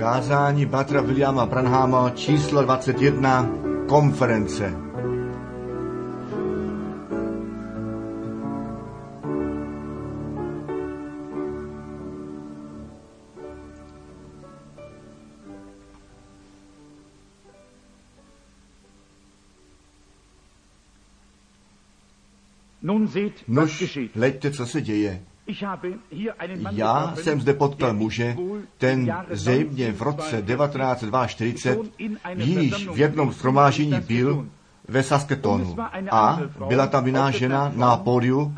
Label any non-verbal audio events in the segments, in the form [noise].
Kázání Batra Williama Branhama číslo 21 konference. Nož, hleďte, co se děje. Já jsem zde potkal muže, ten zřejmě v roce 1942 1942 již v jednom shromáždění byl ve Sasketonu a byla tam jiná žena na pódiu,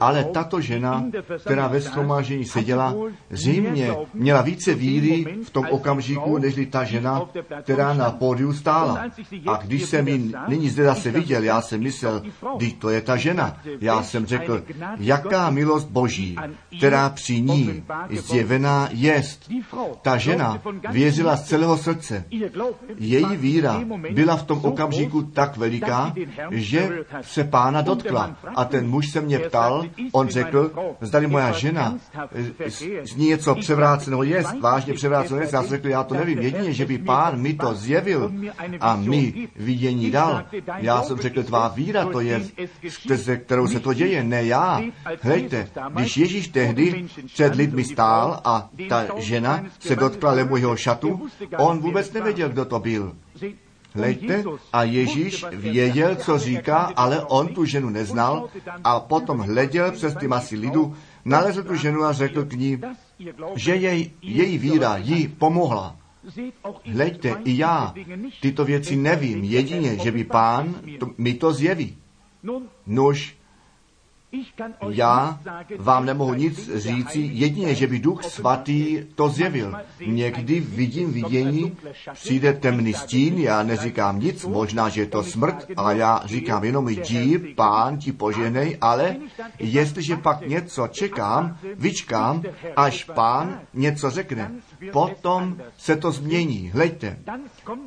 ale tato žena, která ve shromáždění seděla, zřejmě měla více víry v tom okamžiku, než ta žena, která na pódiu stála. A když jsem ji nyní zde zase viděl, já jsem myslel, když to je ta žena. Já jsem řekl, jaká milost Boží, která při ní zjevená jest. Ta žena věřila z celého srdce. Její víra byla v tom okamžiku tak veliká, že se pána dotkla. A ten muž se mě ptal, on řekl, zdali moja žena, z, ní něco převráceného je, vážně převráceného je. Já jsem řekl, já to nevím, jedině, že by pán mi to zjevil a mi vidění dal. Já jsem řekl, tvá víra to je, skrze kterou se to děje, ne já. Hlejte, když Ježíš tehdy před lidmi stál a ta žena se dotkla lebu jeho šatu, on vůbec nevěděl, kdo to byl. Hlejte, a Ježíš věděl, co říká, ale on tu ženu neznal a potom hleděl přes ty masy lidu, nalezl tu ženu a řekl k ní, že jej, její víra jí pomohla. Hleďte, i já tyto věci nevím, jedině, že by pán to, mi to zjeví. Nož, já vám nemohu nic říci, jedině, že by Duch Svatý to zjevil. Někdy vidím vidění, přijde temný stín, já neříkám nic, možná, že je to smrt, ale já říkám jenom jdi, pán ti poženej, ale jestliže pak něco čekám, vyčkám, až pán něco řekne, potom se to změní. Hleďte,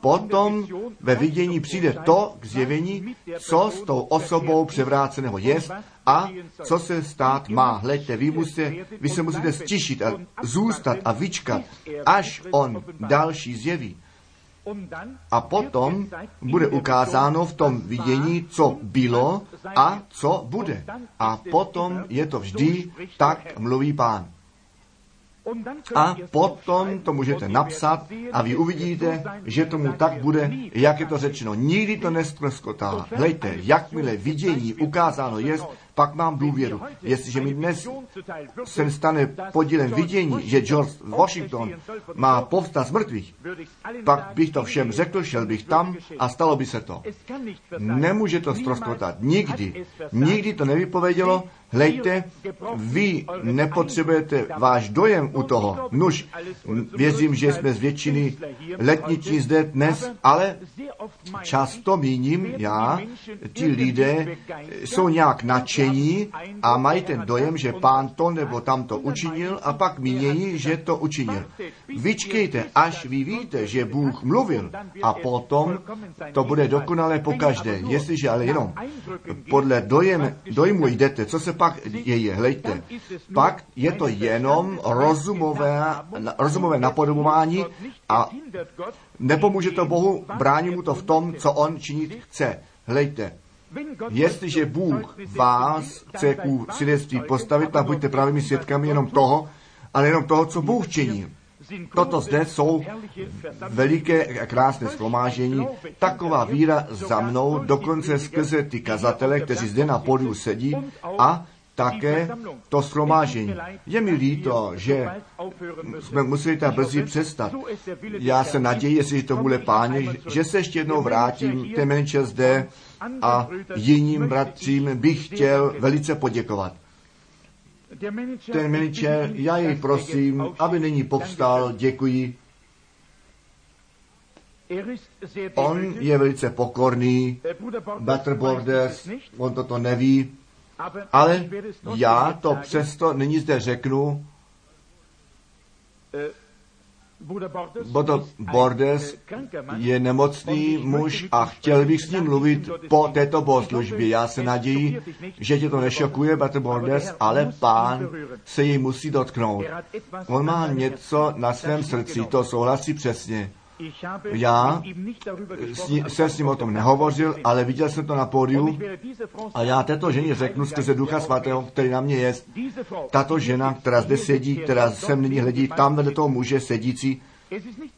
potom ve vidění přijde to k zjevení, co s tou osobou převráceného jest a co se stát má. Hleďte, vy, musíte, vy se musíte stišit a zůstat a vyčkat, až on další zjeví. A potom bude ukázáno v tom vidění, co bylo a co bude. A potom je to vždy, tak mluví pán. A potom to můžete napsat a vy uvidíte, že tomu tak bude, jak je to řečeno. Nikdy to nestroskotá. Hlejte, jakmile vidění ukázáno je, pak mám důvěru. Jestliže mi dnes se stane podílem vidění, že George Washington má povstat z mrtvých, pak bych to všem řekl, šel bych tam a stalo by se to. Nemůže to ztroskotat. Nikdy. Nikdy to nevypovědělo. Hlejte, vy nepotřebujete váš dojem u toho. Nuž, věřím, že jsme z většiny letniční zde dnes, ale často míním já, ti lidé jsou nějak nadšení a mají ten dojem, že pán to nebo tamto učinil a pak mínějí, že to učinil. Vyčkejte, až vy víte, že Bůh mluvil a potom to bude dokonale po každé. Jestliže ale jenom podle dojem, dojmu jdete, co se pak děje, hlejte, pak je to jenom rozumové, rozumové napodobování a nepomůže to Bohu, brání mu to v tom, co on činit chce. Hlejte, jestliže Bůh vás chce ku svědectví postavit, tak buďte pravými svědkami jenom toho, ale jenom toho, co Bůh činí. Toto zde jsou veliké a krásné schromážení. Taková víra za mnou, dokonce skrze ty kazatele, kteří zde na pódiu sedí a také to schromážení. Je mi líto, že jsme museli tak brzy přestat. Já se naději, jestli to bude páně, že se ještě jednou vrátím, ten menče zde a jiným bratřím bych chtěl velice poděkovat. Ten manager, já jej prosím, aby nyní povstal, děkuji. On je velice pokorný, Butter Borders, on toto neví, ale já to přesto nyní zde řeknu, Bodo Bordes je nemocný muž a chtěl bych s ním mluvit po této bohoslužbě. Já se naději, že tě to nešokuje, Bratr Bordes, ale pán se jej musí dotknout. On má něco na svém srdci, to souhlasí přesně. Já jsem s ním o tom nehovořil, ale viděl jsem to na pódiu. A já této ženě řeknu skrze Ducha Svatého, který na mě je, tato žena, která zde sedí, která sem nyní hledí, tam vedle toho muže sedící,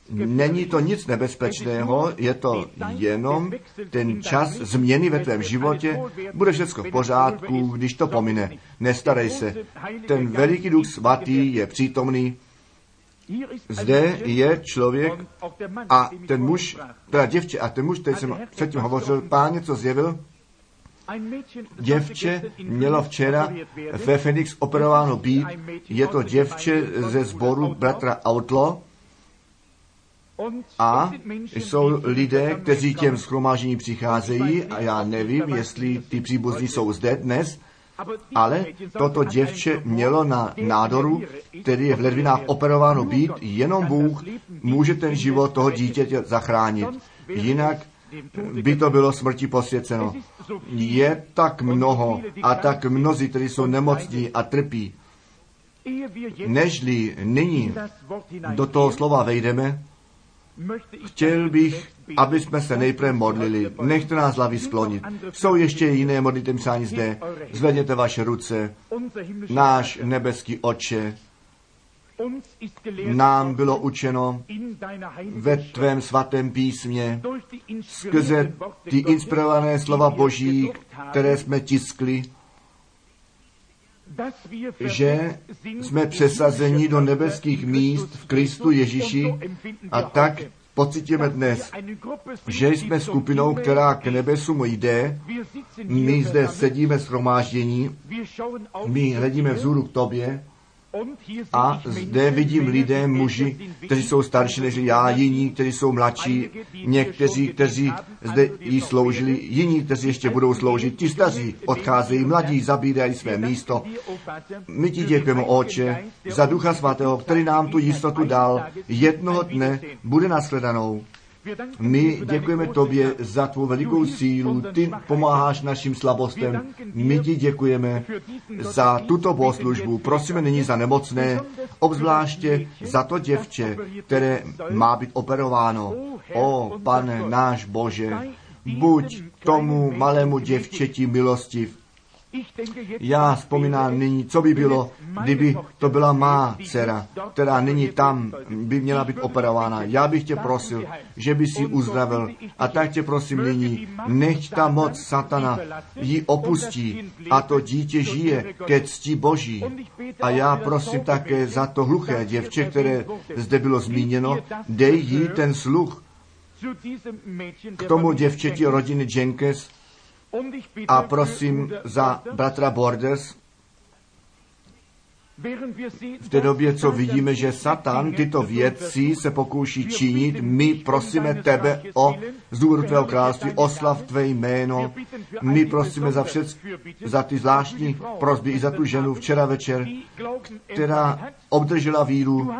Není to nic nebezpečného, je to jenom ten čas změny ve tvém životě. Bude všechno v pořádku, když to pomine. Nestarej se. Ten veliký duch svatý je přítomný zde je člověk a ten muž, teda děvče, a ten muž, který jsem předtím hovořil, pán něco zjevil, Děvče mělo včera ve Phoenix operováno být. Je to děvče ze sboru bratra Outlaw. A jsou lidé, kteří těm schromážení přicházejí a já nevím, jestli ty příbuzní jsou zde dnes, ale toto děvče mělo na nádoru, který je v ledvinách operováno být, jenom Bůh může ten život toho dítěte zachránit. Jinak by to bylo smrti posvěceno. Je tak mnoho a tak mnozí, kteří jsou nemocní a trpí. Nežli nyní do toho slova vejdeme, chtěl bych aby jsme se nejprve modlili. Nechte nás hlavy sklonit. Jsou ještě jiné modlitevní přání zde. Zvedněte vaše ruce. Náš nebeský oče, nám bylo učeno ve tvém svatém písmě skrze ty inspirované slova Boží, které jsme tiskli, že jsme přesazeni do nebeských míst v Kristu Ježíši a tak pocitíme dnes, že jsme skupinou, která k nebesům jde. My zde sedíme shromáždění, my hledíme vzhůru k tobě a zde vidím lidé, muži, kteří jsou starší než já, jiní, kteří jsou mladší, někteří, kteří zde jí sloužili, jiní, kteří ještě budou sloužit. Ti staří odcházejí, mladí zabírají své místo. My ti děkujeme, Oče, za Ducha Svatého, který nám tu jistotu dal. Jednoho dne bude nasledanou. My děkujeme tobě za tvou velikou sílu, ty pomáháš našim slabostem. My ti děkujeme za tuto bohoslužbu. Prosíme nyní za nemocné, obzvláště za to děvče, které má být operováno. O, pane náš Bože, buď tomu malému děvčeti milostiv, já vzpomínám nyní, co by bylo, kdyby to byla má dcera, která nyní tam by měla být operována. Já bych tě prosil, že by si uzdravil. A tak tě prosím nyní, nech ta moc satana ji opustí a to dítě žije ke cti Boží. A já prosím také za to hluché děvče, které zde bylo zmíněno, dej jí ten sluch k tomu děvčeti rodiny Jenkes, a prosím za bratra Borders, v té době, co vidíme, že Satan tyto věci se pokouší činit, my prosíme tebe o z důvodu tvého království, oslav tvé jméno. My prosíme za, všet, za ty zvláštní prosby i za tu ženu včera večer, která obdržela víru.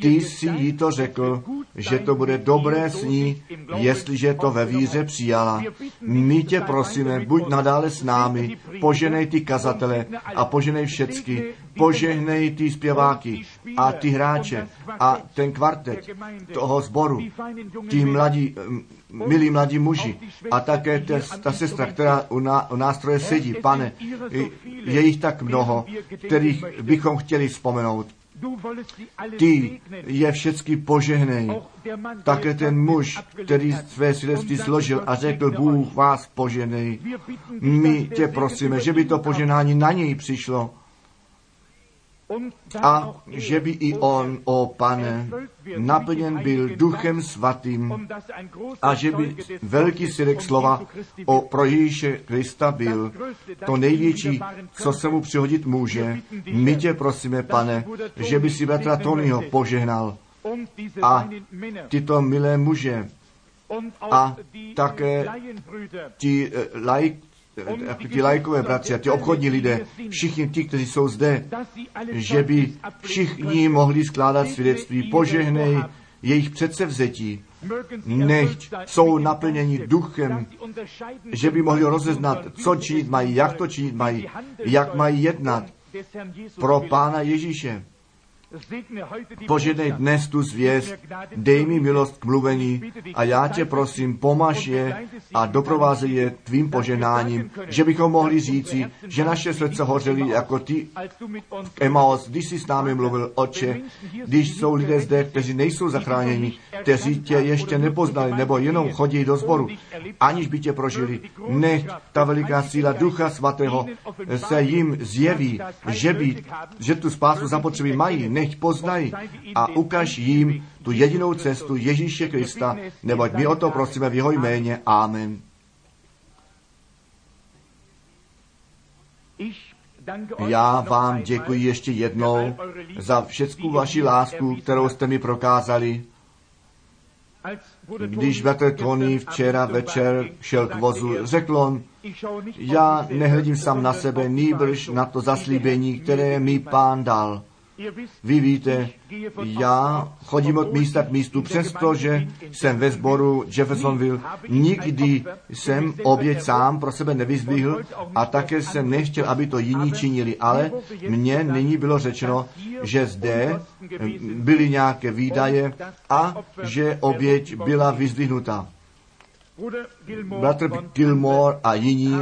Ty jsi jí to řekl, že to bude dobré s ní, jestliže to ve víře přijala. My tě prosíme, buď nadále s námi, poženej ty kazatele a poženej všecky, požehnej ty zpěváky a ty hráče a ten kvartet toho sboru, ty mladí, milí mladí muži a také ta, ta sestra, která u, ná, u nástroje sedí. Pane, je jich tak mnoho, kterých bychom chtěli vzpomenout. Ty je všecky požehnej. Také ten muž, který své svědectví složil a řekl, Bůh vás poženej. My tě prosíme, že by to poženání na něj přišlo a že by i on, o pane, naplněn byl duchem svatým a že by velký svědek slova o pro Ježíše Krista byl to největší, co se mu přihodit může. My tě prosíme, pane, že by si bratra Tonyho požehnal. a tyto milé muže a také ti uh, lajk, ti lajkové bratři a ti obchodní lidé, všichni ti, kteří jsou zde, že by všichni mohli skládat svědectví, požehnej jejich předsevzetí, nechť jsou naplněni duchem, že by mohli rozeznat, co činit mají, jak to činit mají, jak mají jednat pro Pána Ježíše. Požednej dnes tu zvěst, dej mi milost k mluvení a já tě prosím, pomaž je a doprovázej je tvým poženáním, že bychom mohli říci, že naše srdce hořely jako ty Emaos, když jsi s námi mluvil, oče, když jsou lidé zde, kteří nejsou zachráněni, kteří tě ještě nepoznali, nebo jenom chodí do sboru, aniž by tě prožili. Nech ta veliká síla Ducha Svatého se jim zjeví, že, by, že tu spásu zapotřebí mají, nech poznají a ukaž jim tu jedinou cestu Ježíše Krista, neboť my o to prosíme v jeho jméně. Amen. Já vám děkuji ještě jednou za všechnu vaši lásku, kterou jste mi prokázali. Když Petr Tony včera večer šel k vozu, řekl on, já nehledím sám na sebe, nýbrž na to zaslíbení, které mi pán dal. Vy víte, já chodím od místa k místu, přestože jsem ve sboru Jeffersonville. Nikdy jsem oběť sám pro sebe nevyzdvihl a také jsem nechtěl, aby to jiní činili, ale mně nyní bylo řečeno, že zde byly nějaké výdaje a že oběť byla vyzdvihnuta. Bratr Gilmore a jiní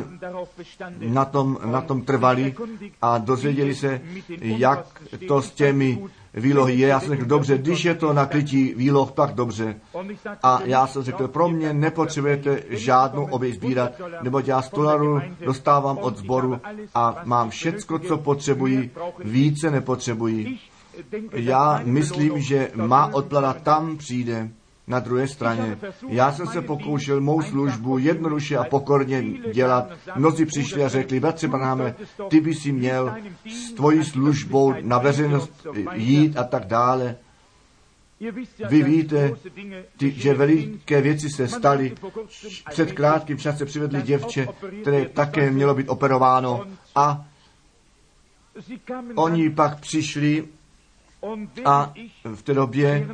na tom, na tom trvali a dozvěděli se, jak to s těmi výlohy je. Já jsem řekl, dobře, když je to na krytí výloh, tak dobře. A já jsem řekl, pro mě nepotřebujete žádnou oběť sbírat, neboť já 100 dolarů dostávám od sboru a mám všecko, co potřebuji, více nepotřebuji. Já myslím, že má odplata tam přijde na druhé straně. Já jsem se pokoušel mou službu jednoduše a pokorně dělat. Mnozí přišli a řekli, bratře Branáme, ty by si měl s tvojí službou na veřejnost jít a tak dále. Vy víte, ty, že veliké věci se staly. Před krátkým čase přivedli děvče, které také mělo být operováno a oni pak přišli a v té době,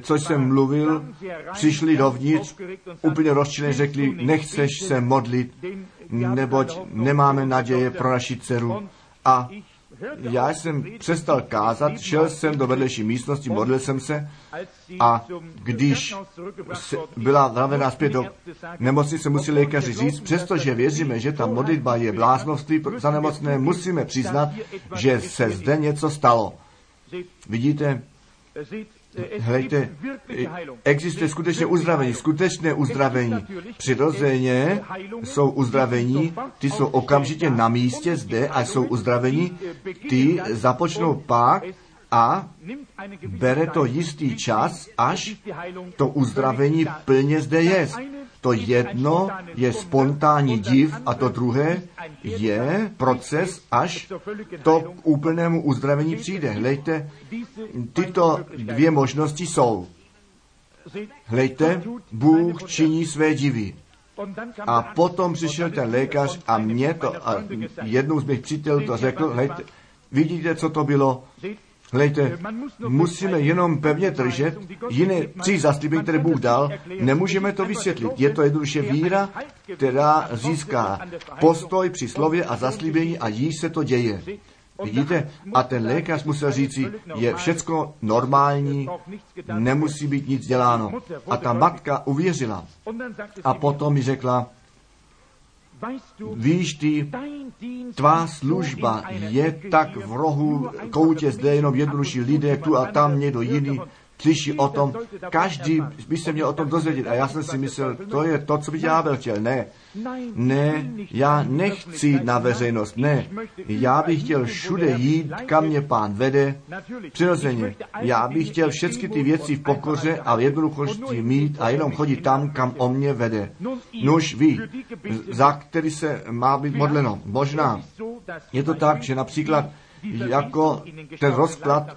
co jsem mluvil, přišli dovnitř, úplně rozčilně řekli, nechceš se modlit, neboť nemáme naděje pro naši dceru. A já jsem přestal kázat, šel jsem do vedlejší místnosti, modlil jsem se a když byla vravená zpět do nemocnice, musí lékaři říct, přestože věříme, že ta modlitba je bláznoství za nemocné, musíme přiznat, že se zde něco stalo. Vidíte, Hejte, existuje skutečně uzdravení, skutečné uzdravení. Přirozeně jsou uzdravení, ty jsou okamžitě na místě zde a jsou uzdravení, ty započnou pak a bere to jistý čas, až to uzdravení plně zde je. To jedno je spontánní div a to druhé je proces, až to k úplnému uzdravení přijde. Hlejte, tyto dvě možnosti jsou. Hlejte, Bůh činí své divy. A potom přišel ten lékař a mě to, a jednou z mých přítelů to řekl, hlejte, vidíte, co to bylo? Hlejte, musíme jenom pevně držet jiné tři zaslíbení, které Bůh dal. Nemůžeme to vysvětlit. Je to jednoduše víra, která získá postoj při slově a zaslíbení a jí se to děje. Vidíte? A ten lékař musel říci, je všecko normální, nemusí být nic děláno. A ta matka uvěřila. A potom mi řekla, Víš ty, tvá služba je tak v rohu koutě, zde jenom jednodušší lidé, tu a tam někdo jiný slyší o tom, každý by se měl o tom dozvědět. A já jsem si myslel, to je to, co by ďábel chtěl. Ne, ne, já nechci na veřejnost, ne. Já bych chtěl všude jít, kam mě pán vede, přirozeně. Já bych chtěl všechny ty věci v pokoře a v jednoduchosti mít a jenom chodit tam, kam on mě vede. Nuž ví, za který se má být modleno. Možná je to tak, že například jako ten rozklad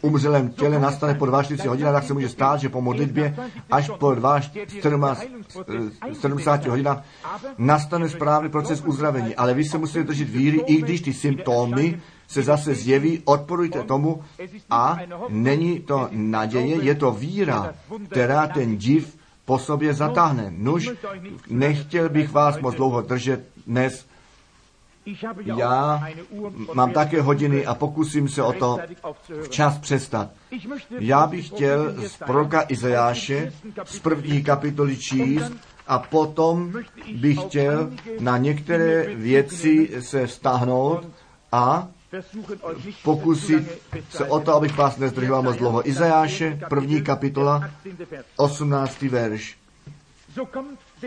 v umřelém těle nastane po 24 hodinách, tak se může stát, že po modlitbě až po 70 hodinách nastane správný proces uzdravení. Ale vy se musíte držet víry, i když ty symptomy se zase zjeví, odporujte tomu a není to naděje, je to víra, která ten div po sobě zatáhne. Nuž, nechtěl bych vás moc dlouho držet dnes. Já mám také hodiny a pokusím se o to včas přestat. Já bych chtěl z proroka Izajáše z první kapitoly číst a potom bych chtěl na některé věci se vztahnout a pokusit se o to, abych vás nezdržoval moc dlouho. Izajáše, první kapitola, 18. verš.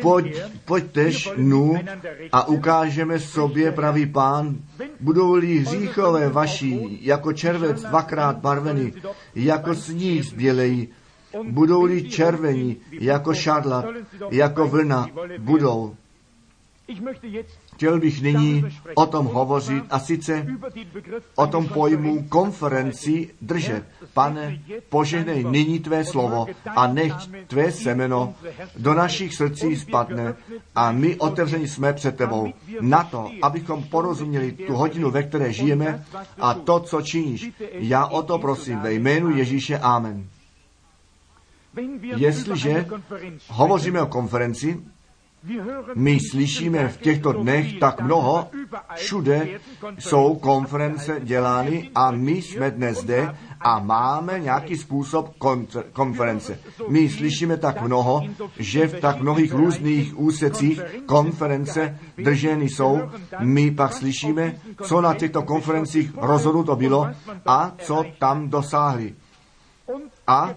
Pojď, pojďtež nu a ukážeme sobě, pravý pán, budou-li hříchové vaší, jako červec dvakrát barvený, jako sníh zbělejí, budou-li červení, jako šadlat, jako vlna, budou. Chtěl bych nyní o tom hovořit a sice o tom pojmu konferenci držet. Pane, požehnej nyní tvé slovo a nech tvé semeno do našich srdcí spadne a my otevření jsme před tebou na to, abychom porozuměli tu hodinu, ve které žijeme a to, co činíš. Já o to prosím ve jménu Ježíše. Amen. Jestliže hovoříme o konferenci, my slyšíme v těchto dnech tak mnoho, všude jsou konference dělány a my jsme dnes zde a máme nějaký způsob konference. My slyšíme tak mnoho, že v tak mnohých různých úsecích konference drženy jsou. My pak slyšíme, co na těchto konferencích rozhodnuto bylo a co tam dosáhli. A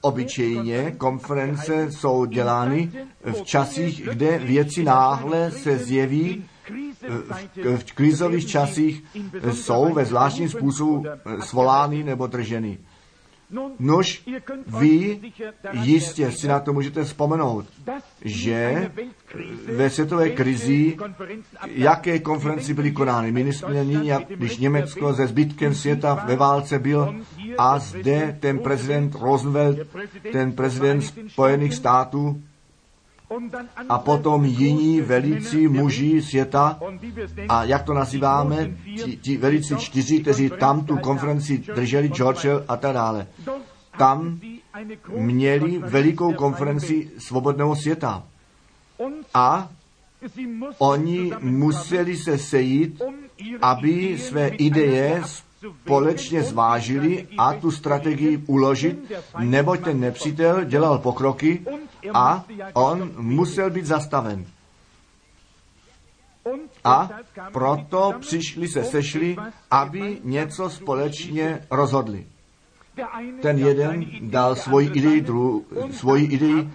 obyčejně konference jsou dělány v časích, kde věci náhle se zjeví, v, v krizových časích jsou ve zvláštním způsobu svolány nebo drženy. Nož, vy jistě si na to můžete vzpomenout, že ve světové krizi, jaké konferenci byly konány. My nyní, když Německo se zbytkem světa ve válce byl a zde ten prezident Roosevelt, ten prezident Spojených států, a potom jiní velicí muži světa, a jak to nazýváme, ti, ti velicí čtyři, kteří tam tu konferenci drželi, Churchill a tak dále. Tam měli velikou konferenci svobodného světa. A oni museli se sejít, aby své ideje společně zvážili a tu strategii uložit, neboť ten nepřítel dělal pokroky a on musel být zastaven. A proto přišli se sešli, aby něco společně rozhodli. Ten jeden dal svoji idei, dru, svoji idei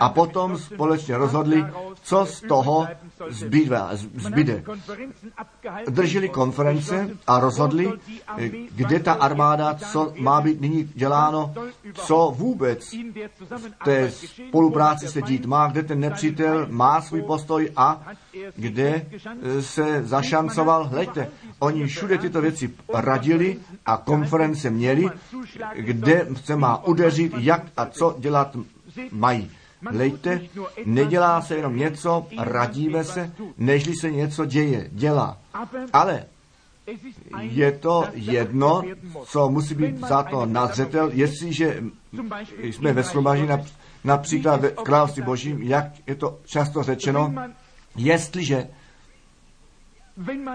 a potom společně rozhodli, co z toho zbyde. zbyde. Drželi konference a rozhodli, kde ta armáda, co má být nyní děláno, co vůbec v té spolupráci se dít má, kde ten nepřítel má svůj postoj a kde se zašancoval. Hleďte, oni všude tyto věci radili a konference měli, kde se má udeřit, jak a co dělat mají. Lejte, nedělá se jenom něco, radíme se, nežli se něco děje, dělá. Ale je to jedno, co musí být za to nazřetel, jestliže jsme ve shromaždění například v království božím, jak je to často řečeno, jestliže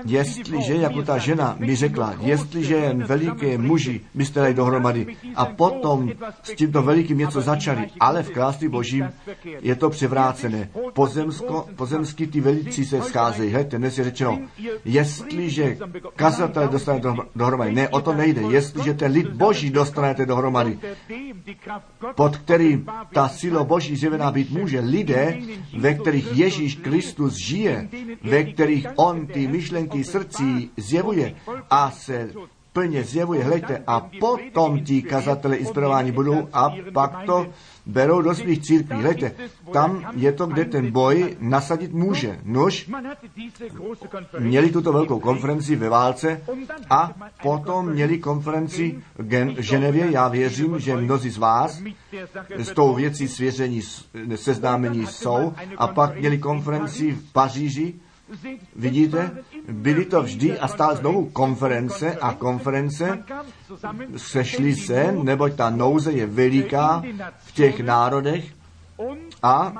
Jestliže, jako ta žena mi řekla, jestliže jen veliké muži byste dali dohromady a potom s tímto velikým něco začali, ale v království božím je to převrácené. Pozemsko, pozemský ty velicí se scházejí. Hejte, dnes je řečeno, jestliže kazatel dostane dohromady, ne, o to nejde, jestliže ten lid boží dostanete dohromady, pod kterým ta sila boží zjevená být může, lidé, ve kterých Ježíš Kristus žije, ve kterých on ty myšlenky srdcí zjevuje a se plně zjevuje, hleďte, a potom ti kazatele inspirováni budou a pak to berou do svých církví. Hleďte, tam je to, kde ten boj nasadit může. Nož, měli tuto velkou konferenci ve válce a potom měli konferenci v Ženevě. Já věřím, že mnozí z vás s tou věcí svěření seznámení jsou a pak měli konferenci v Paříži Vidíte, byly to vždy a stále znovu konference a konference sešli se, neboť ta nouze je veliká v těch národech a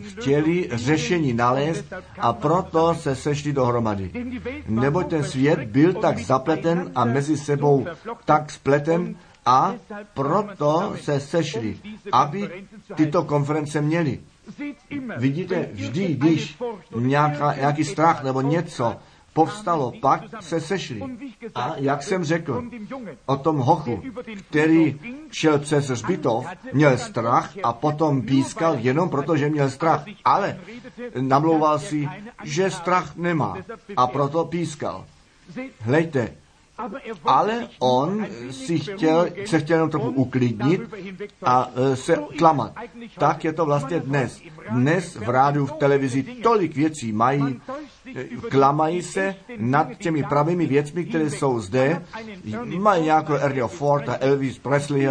chtěli řešení nalézt a proto se sešli dohromady. Neboť ten svět byl tak zapleten a mezi sebou tak spleten a proto se sešli, aby tyto konference měli. Vidíte, vždy, když nějaká, nějaký strach nebo něco povstalo, pak se sešli. A jak jsem řekl o tom hochu, který šel přes zbytov, měl strach a potom pískal jenom proto, že měl strach. Ale namlouval si, že strach nemá a proto pískal. Hlejte, ale on si chtěl, se chtěl jenom trochu uklidnit a e, se klamat. Tak je to vlastně dnes. Dnes v rádiu, v televizi tolik věcí mají, e, klamají se nad těmi pravými věcmi, které jsou zde. Mají nějakou Ernie Ford a Elvis Presley,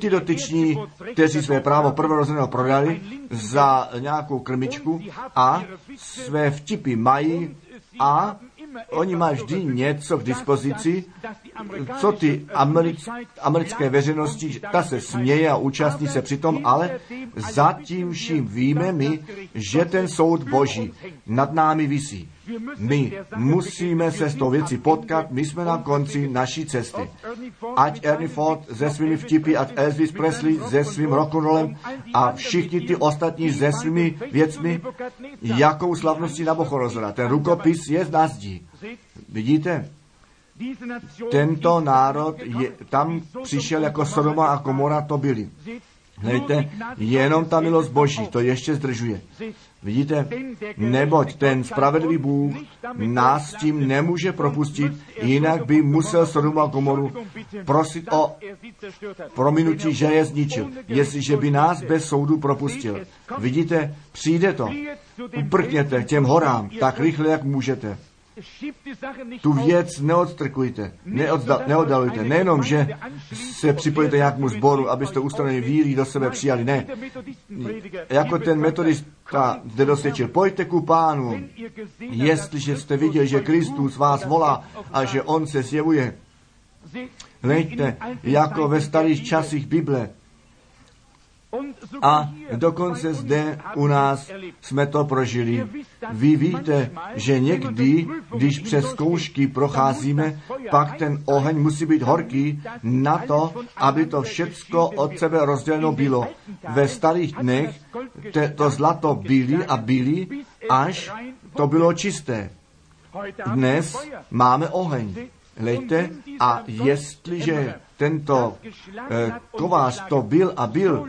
ty dotyční, kteří své právo prvorozeného prodali za nějakou krmičku a své vtipy mají a Oni mají vždy něco k dispozici, co ty americ, americké veřejnosti, ta se směje a účastní se přitom, ale zatím vším víme my, že ten soud Boží nad námi visí. My musíme se s tou věcí potkat, my jsme na konci naší cesty. Ať Ernie Ford se svými vtipy, ať Elvis Presley se svým rock'n'rollem a všichni ty ostatní se svými věcmi, jakou slavností Nabochorozora. Ten rukopis je z nás dí. Vidíte? Tento národ je, tam přišel jako Sodoma a Komora to byli. Hledajte, jenom ta milost Boží to ještě zdržuje. Vidíte? Neboť ten spravedlivý Bůh nás tím nemůže propustit, jinak by musel Sodomu a Komoru prosit o prominutí, že je zničil, jestliže by nás bez soudu propustil. Vidíte? Přijde to. Uprkněte těm horám tak rychle, jak můžete tu věc neodstrkujte, neodda, neoddalujte. Nejenom, že se připojíte nějakému sboru, abyste ustanovení víry do sebe přijali. Ne. Jako ten metodista zde dosvědčil. Pojďte ku pánu, jestliže jste viděli, že Kristus vás volá a že on se zjevuje. Hleďte, jako ve starých časích Bible, a dokonce zde u nás jsme to prožili. Vy víte, že někdy, když přes zkoušky procházíme, pak ten oheň musí být horký na to, aby to všecko od sebe rozděleno bylo. Ve starých dnech to zlato byli a byli, až to bylo čisté. Dnes máme oheň. Hleďte, a jestliže tento eh, kovář to byl a byl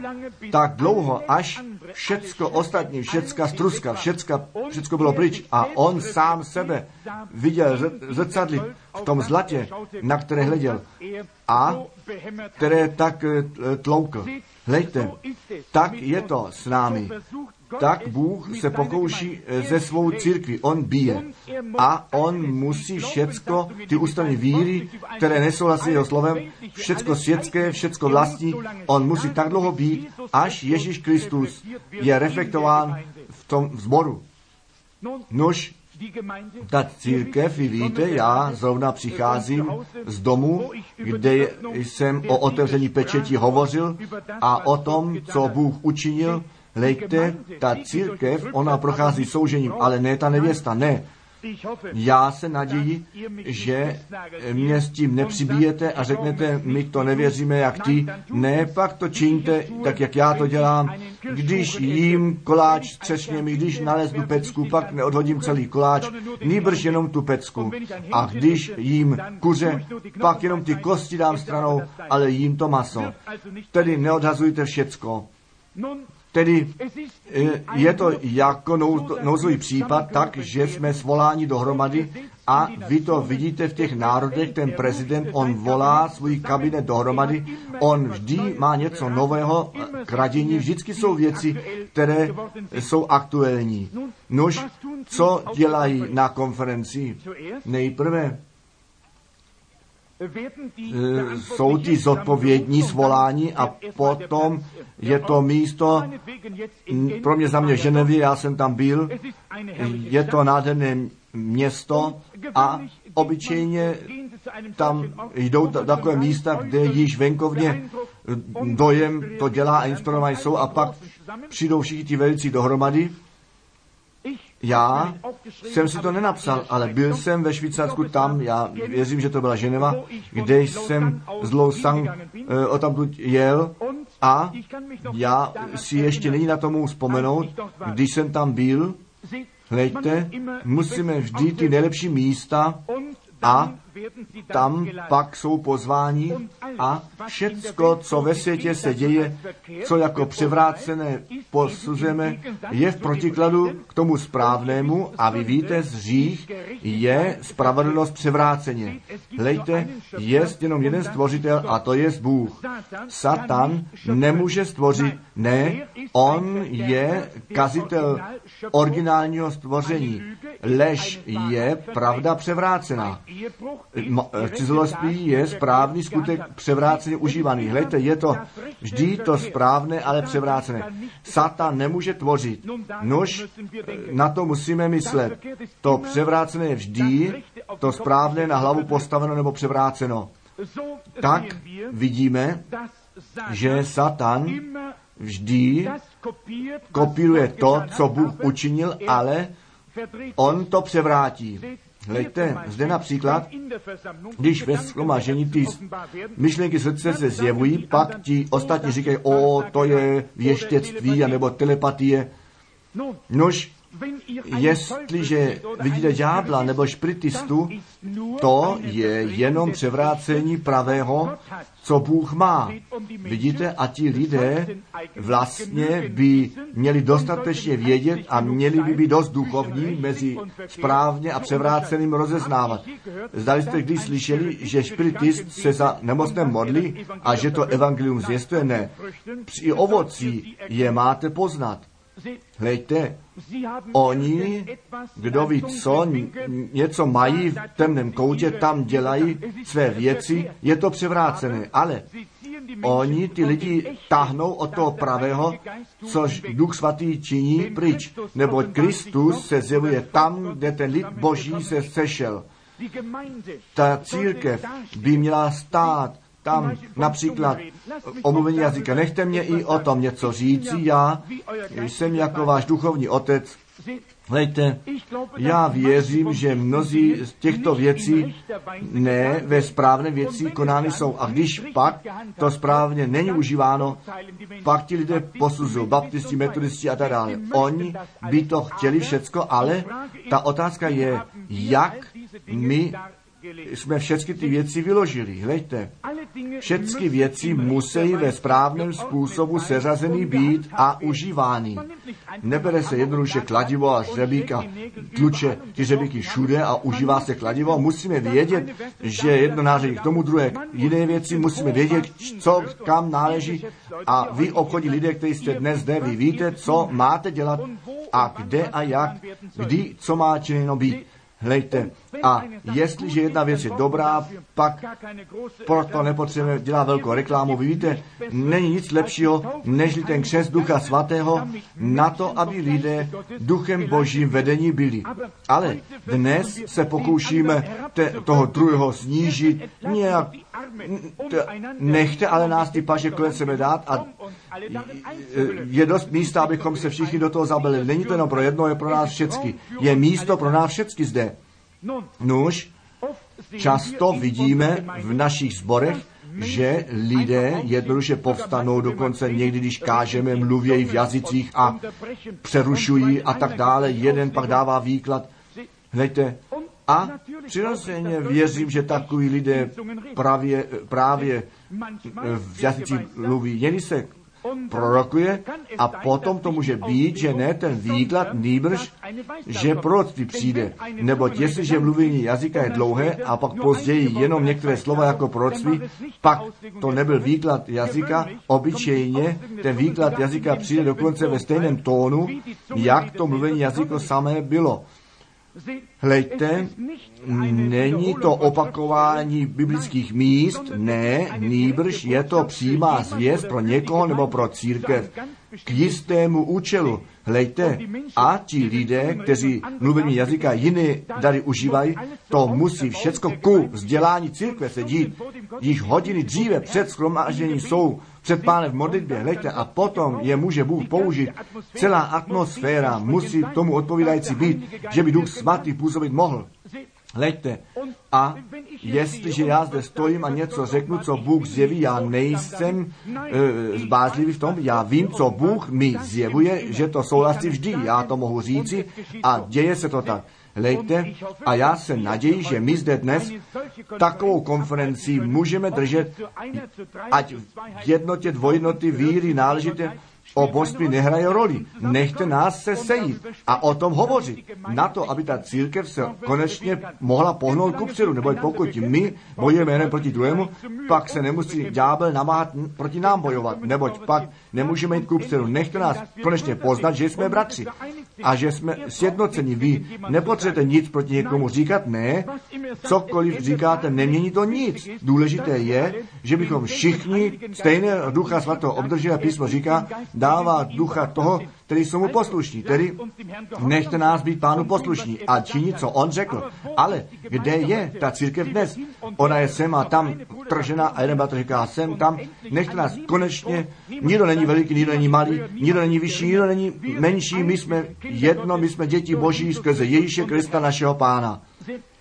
tak dlouho, až všecko ostatní, všecka struska, všecka, všecko bylo pryč a on sám sebe viděl zrcadlit v tom zlatě, na které hleděl a které tak eh, tloukl. Hleďte, tak je to s námi tak Bůh se pokouší ze svou církvi. On bije. A on musí všecko, ty ústavní víry, které nesouhlasí jeho slovem, všecko světské, všecko vlastní, on musí tak dlouho být, až Ježíš Kristus je reflektován v tom zboru. Nož, ta církev, vy víte, já zrovna přicházím z domu, kde jsem o otevření pečeti hovořil a o tom, co Bůh učinil Lejte, ta církev, ona prochází soužením, ale ne ta nevěsta, ne. Já se naději, že mě s tím nepřibíjete a řeknete, my to nevěříme jak ty. Ne, pak to činíte tak, jak já to dělám. Když jím koláč s třešněmi, když naleznu pecku, pak neodhodím celý koláč, nýbrž jenom tu pecku. A když jím kuře, pak jenom ty kosti dám stranou, ale jím to maso. Tedy neodhazujte všecko. Tedy eh, je to jako nouzový případ, tak, že jsme svoláni dohromady a vy to vidíte v těch národech, ten prezident, on volá svůj kabinet dohromady, on vždy má něco nového k radění, vždycky jsou věci, které jsou aktuální. Nož, co dělají na konferenci? Nejprve jsou ti zodpovědní zvolání a potom je to místo, pro mě za mě Ženevě, já jsem tam byl, je to nádherné město a obyčejně tam jdou takové místa, kde již venkovně dojem to dělá a inspirovaní jsou a pak přijdou všichni ti velicí dohromady já jsem si to nenapsal, ale byl jsem ve Švýcarsku tam, já věřím, že to byla Ženeva, kde jsem z Lausanne uh, o tam jel. A já si ještě není na tomu vzpomenout, když jsem tam byl, hleďte, musíme vždy ty nejlepší místa a tam pak jsou pozváni a všecko, co ve světě se děje, co jako převrácené posuzujeme, je v protikladu k tomu správnému a vy víte, z řích je spravedlnost převráceně. Hlejte, je jenom jeden stvořitel a to je Bůh. Satan nemůže stvořit, ne, on je kazitel originálního stvoření. Lež je pravda převrácená. Eh, cizoloství je správný skutek převráceně užívaný. Hledajte, je to vždy to správné, ale převrácené. Satan nemůže tvořit. Nož, na to musíme myslet. To převrácené je vždy to správné na hlavu postaveno nebo převráceno. Tak vidíme, že Satan vždy kopíruje to, co Bůh učinil, ale on to převrátí. Hleďte, zde například, když ve schromažení ty myšlenky srdce se zjevují, pak ti ostatní říkají, o, to je věštěctví, nebo telepatie. Nož, jestliže vidíte ďábla nebo špritistu, to je jenom převrácení pravého, co Bůh má. Vidíte, a ti lidé vlastně by měli dostatečně vědět a měli by být dost duchovní mezi správně a převráceným rozeznávat. Zdali jste když slyšeli, že špiritist se za nemocné modlí a že to evangelium zvěstuje? Ne. Při ovocí je máte poznat. Hleďte, oni, kdo ví co, něco mají v temném koutě, tam dělají své věci, je to převrácené, ale oni ty lidi táhnou od toho pravého, což Duch Svatý činí pryč, neboť Kristus se zjevuje tam, kde ten lid Boží se sešel. Ta církev by měla stát tam například omluvení jazyka. Nechte mě i o tom něco říci. Já jsem jako váš duchovní otec. Hejte, já věřím, že mnozí z těchto věcí ne ve správné věci konány jsou. A když pak to správně není užíváno, pak ti lidé posuzují, baptisti, metodisti a tak dále. Oni by to chtěli všecko, ale ta otázka je, jak my jsme všechny ty věci vyložili. Hleďte, všechny věci musí ve správném způsobu seřazeny být a užívány. Nebere se jednoduše kladivo a řebík a tluče ty řebíky všude a užívá se kladivo. Musíme vědět, že jedno nářadí k tomu druhé, jiné věci musíme vědět, co kam náleží. A vy obchodní lidé, kteří jste dnes zde, vy víte, co máte dělat a kde a jak, kdy, co má činěno být. Hlejte, a jestliže jedna věc je dobrá, pak proto nepotřebujeme dělat velkou reklamu. Vy víte, není nic lepšího, než ten křes Ducha Svatého na to, aby lidé duchem Božím vedení byli. Ale dnes se pokoušíme te, toho druhého snížit, nějak nechte ale nás ty paže kolem sebe dát a je dost místa, abychom se všichni do toho zabili. Není to jenom pro jedno, je pro nás všecky. Je místo pro nás všecky zde. Nuž, často vidíme v našich zborech, že lidé jednoduše povstanou, dokonce někdy, když kážeme, mluvějí v jazycích a přerušují a tak dále. Jeden pak dává výklad. Hleďte, a přirozeně věřím, že takový lidé právě, právě v jazycích mluví. Někdy se prorokuje a potom to může být, že ne ten výklad, nýbrž, že proroctví přijde. Neboť jestliže mluvení jazyka je dlouhé a pak později jenom některé slova jako proroctví, pak to nebyl výklad jazyka, obyčejně ten výklad jazyka přijde dokonce ve stejném tónu, jak to mluvení jazyka samé bylo. Hleďte, není to opakování biblických míst, ne, nýbrž je to přímá zvěst pro někoho nebo pro církev k jistému účelu. Hleďte, a ti lidé, kteří mluvení jazyka jiné dary užívají, to musí všecko ku vzdělání církve se dít. Již hodiny dříve před schromážením jsou před pánem v modlitbě, hleďte, a potom je může Bůh použít. Celá atmosféra musí tomu odpovídající být, že by Duch Svatý působit mohl. Hleďte, a jestliže já zde stojím a něco řeknu, co Bůh zjeví, já nejsem e, zbázlivý v tom, já vím, co Bůh mi zjevuje, že to souhlasí vždy, já to mohu říci a děje se to tak. Hleďte, a já se naději, že my zde dnes takovou konferenci můžeme držet, ať v jednotě dvojnoty víry náležitě o božství nehraje roli. Nechte nás se sejít a o tom hovořit. Na to, aby ta církev se konečně mohla pohnout ku předu. Neboť pokud my bojujeme jeden proti druhému, pak se nemusí ďábel namáhat proti nám bojovat. Neboť pak nemůžeme jít ku předu. Nechte nás konečně poznat, že jsme bratři a že jsme sjednoceni. Vy nepotřebujete nic proti někomu říkat, ne. Cokoliv říkáte, nemění to nic. Důležité je, že bychom všichni stejné ducha svatého obdrželi a písmo říká, dává ducha toho, který jsou mu poslušní. Tedy nechte nás být pánu poslušní a činit, co on řekl. Ale kde je ta církev dnes? Ona je sem a tam tržena a jeden bratr říká sem, tam. Nechte nás konečně, nikdo není veliký, nikdo není malý, nikdo není vyšší, nikdo není menší, my jsme jedno, my jsme děti boží skrze Ježíše Krista našeho pána.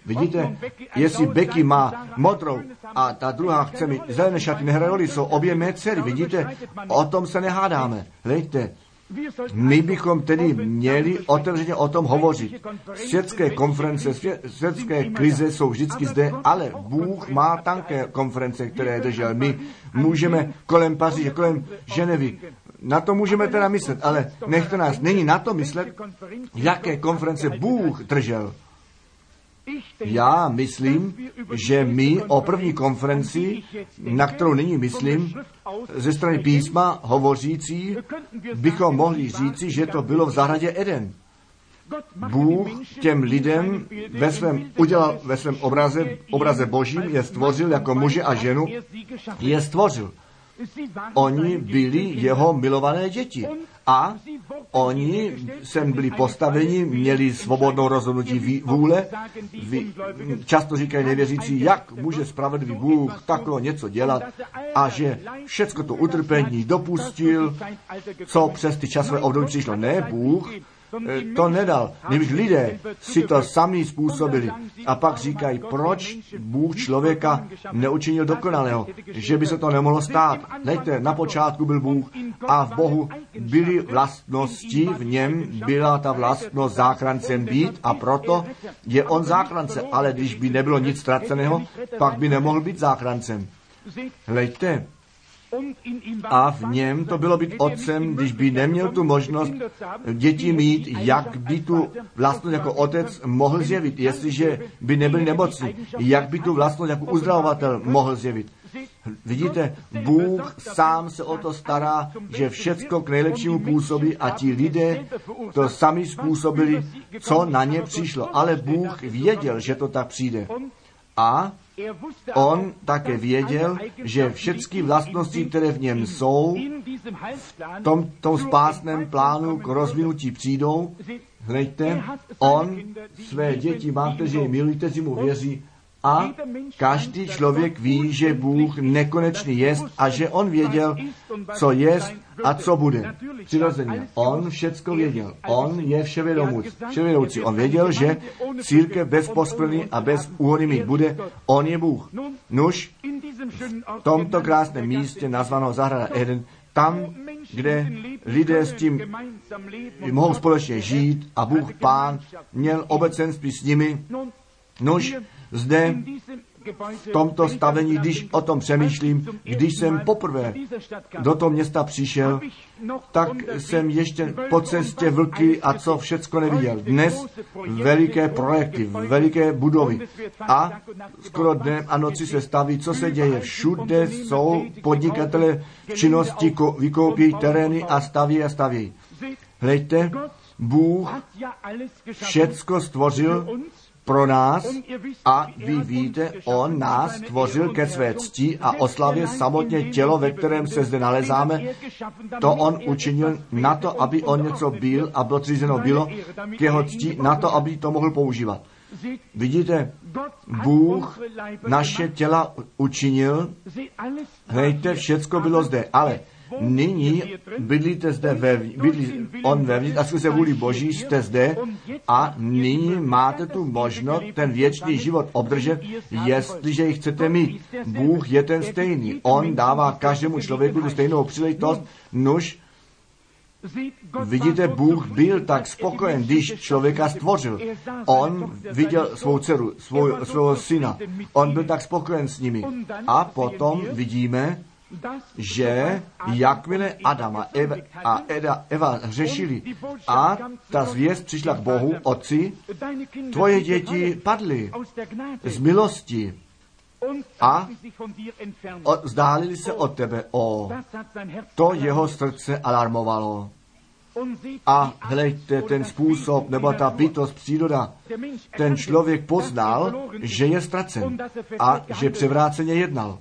Vidíte, jestli Becky má modrou a ta druhá chce mít zelené šaty, nehrají jsou obě mé dcery. Vidíte, o tom se nehádáme. Hlejte, my bychom tedy měli otevřeně o tom hovořit. Světské konference, světské krize jsou vždycky zde, ale Bůh má tanké konference, které držel. My můžeme kolem Paříže, kolem Ženevy, na to můžeme teda myslet, ale nechte nás, není na to myslet, jaké konference Bůh držel. Já myslím, že my o první konferenci, na kterou nyní myslím, ze strany písma hovořící, bychom mohli říci, že to bylo v zahradě Eden. Bůh těm lidem ve svém, udělal ve svém obraze, obraze božím, je stvořil jako muže a ženu, je stvořil. Oni byli jeho milované děti. A oni sem byli postaveni, měli svobodnou rozhodnutí vůle. Vy, často říkají nevěřící, jak může spravedlivý Bůh takové něco dělat a že všecko to utrpení dopustil, co přes ty časové období přišlo. Ne, Bůh to nedal. Nebož lidé si to sami způsobili. A pak říkají, proč Bůh člověka neučinil dokonalého, že by se to nemohlo stát. Neďte, na počátku byl Bůh a v Bohu byly vlastnosti, v něm byla ta vlastnost záchrancem být a proto je on záchrance. Ale když by nebylo nic ztraceného, pak by nemohl být záchrancem. Hleďte, a v něm to bylo být otcem, když by neměl tu možnost děti mít, jak by tu vlastnost jako otec mohl zjevit, jestliže by nebyl nemocný, jak by tu vlastnost jako uzdravovatel mohl zjevit. Vidíte, Bůh sám se o to stará, že všecko k nejlepšímu působí a ti lidé to sami způsobili, co na ně přišlo. Ale Bůh věděl, že to tak přijde. A On také věděl, že všechny vlastnosti, které v něm jsou, v tom, tom spásném plánu k rozvinutí přijdou. Hleďte, on své děti má, kteří jej milují, kteří mu věří, a každý člověk ví, že Bůh nekonečný jest a že on věděl, co jest a co bude. Přirozeně. On všecko věděl. On je vševědoucí. On věděl, že církev bez posplny a bez úhody mít bude. On je Bůh. Nuž, v tomto krásném místě nazvaného zahrada Eden, tam, kde lidé s tím mohou společně žít a Bůh Pán měl obecenství s nimi, Nož zde v tomto stavení, když o tom přemýšlím, když jsem poprvé do toho města přišel, tak jsem ještě po cestě vlky a co všecko neviděl. Dnes veliké projekty, veliké budovy a skoro dnem a noci se staví, co se děje. Všude jsou podnikatele v činnosti, vykoupí terény a staví a staví. Hleďte, Bůh všecko stvořil pro nás a vy víte, On nás stvořil ke své cti a oslavě samotně tělo, ve kterém se zde nalezáme. To On učinil na to, aby On něco byl a bylo třízeno bylo k jeho cti, na to, aby to mohl používat. Vidíte, Bůh naše těla učinil, hejte, všecko bylo zde, ale Nyní bydlíte zde ve, bydlí on vevnitř a skrze vůli Boží jste zde a nyní máte tu možnost ten věčný život obdržet, jestliže ji chcete mít. Bůh je ten stejný. On dává každému člověku tu stejnou příležitost, nuž Vidíte, Bůh byl tak spokojen, když člověka stvořil. On viděl svou dceru, svou, svého syna. On byl tak spokojen s nimi. A potom vidíme, že jakmile Adama Eva, a Eda, Eva řešili a ta zvěst přišla k Bohu, Otci, tvoje děti padly z milosti a vzdálili se od tebe. O, to jeho srdce alarmovalo. A hleďte ten způsob, nebo ta bytost, příroda, ten člověk poznal, že je ztracen a že převráceně jednal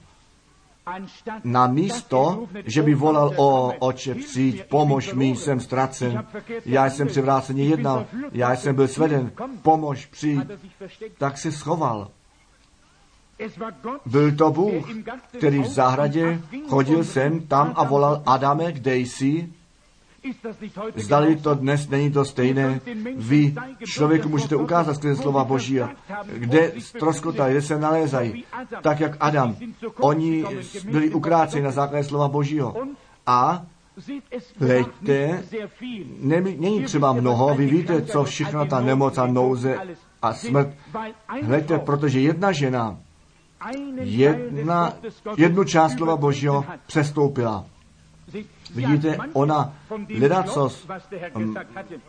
na místo, že by volal o oče, přijď, pomož mi, jsem ztracen, já jsem převráceně jednal, já jsem byl sveden, pomož, přijď, tak se schoval. Byl to Bůh, který v zahradě chodil sem, tam a volal Adame, kde jsi? Zdali to dnes není to stejné. Vy člověku můžete ukázat skrze slova Božího, kde stroskotají, kde se nalézají. Tak jak Adam. Oni byli ukráceni na základě slova Božího. A Hleďte, není třeba mnoho, vy víte, co všechno ta nemoc a nouze a smrt. Hleďte, protože jedna žena jedna, jednu část slova Božího přestoupila. Vidíte, ona ledacos um,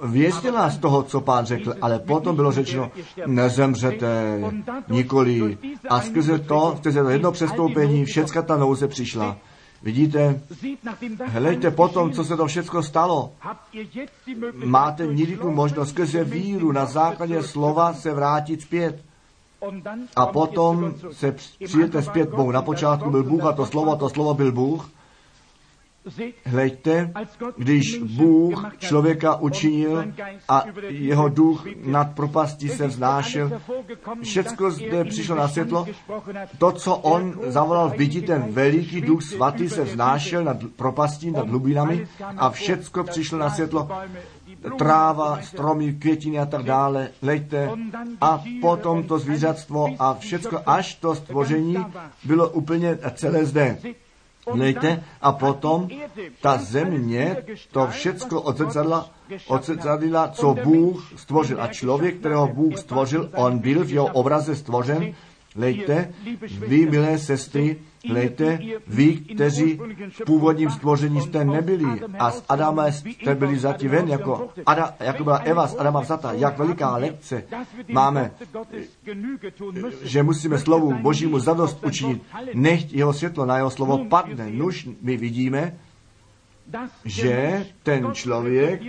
věstila z toho, co pán řekl, ale potom bylo řečeno, nezemřete nikoli. A skrze to, skrze to jedno přestoupení, všecka ta nouze přišla. Vidíte, hleďte potom, co se to všechno stalo. Máte někdy tu možnost skrze víru na základě slova se vrátit zpět. A potom se přijete zpět Bohu. Na počátku byl Bůh a to slovo, to slovo byl Bůh. Hleďte, když Bůh člověka učinil a jeho duch nad propastí se vznášel, všecko zde přišlo na světlo, to, co on zavolal v bytí, ten veliký duch svatý se vznášel nad propastí, nad hlubinami a všecko přišlo na světlo, tráva, stromy, květiny a tak dále, lejte. A potom to zvířatstvo a všecko až to stvoření bylo úplně celé zde. Hledajte, a potom ta země to všecko odzrcadla, odzrcadlila, co Bůh stvořil. A člověk, kterého Bůh stvořil, on byl v jeho obraze stvořen. Lejte, vy, milé sestry, Lejte, vy, kteří v původním stvoření jste nebyli. A z Adama jste byli zatím ven, jako, Ada, jako byla Eva z Adama vzata, jak veliká lekce máme, že musíme slovu Božímu zadost učinit. Nechť jeho světlo na jeho slovo padne. Nuž my vidíme, že ten člověk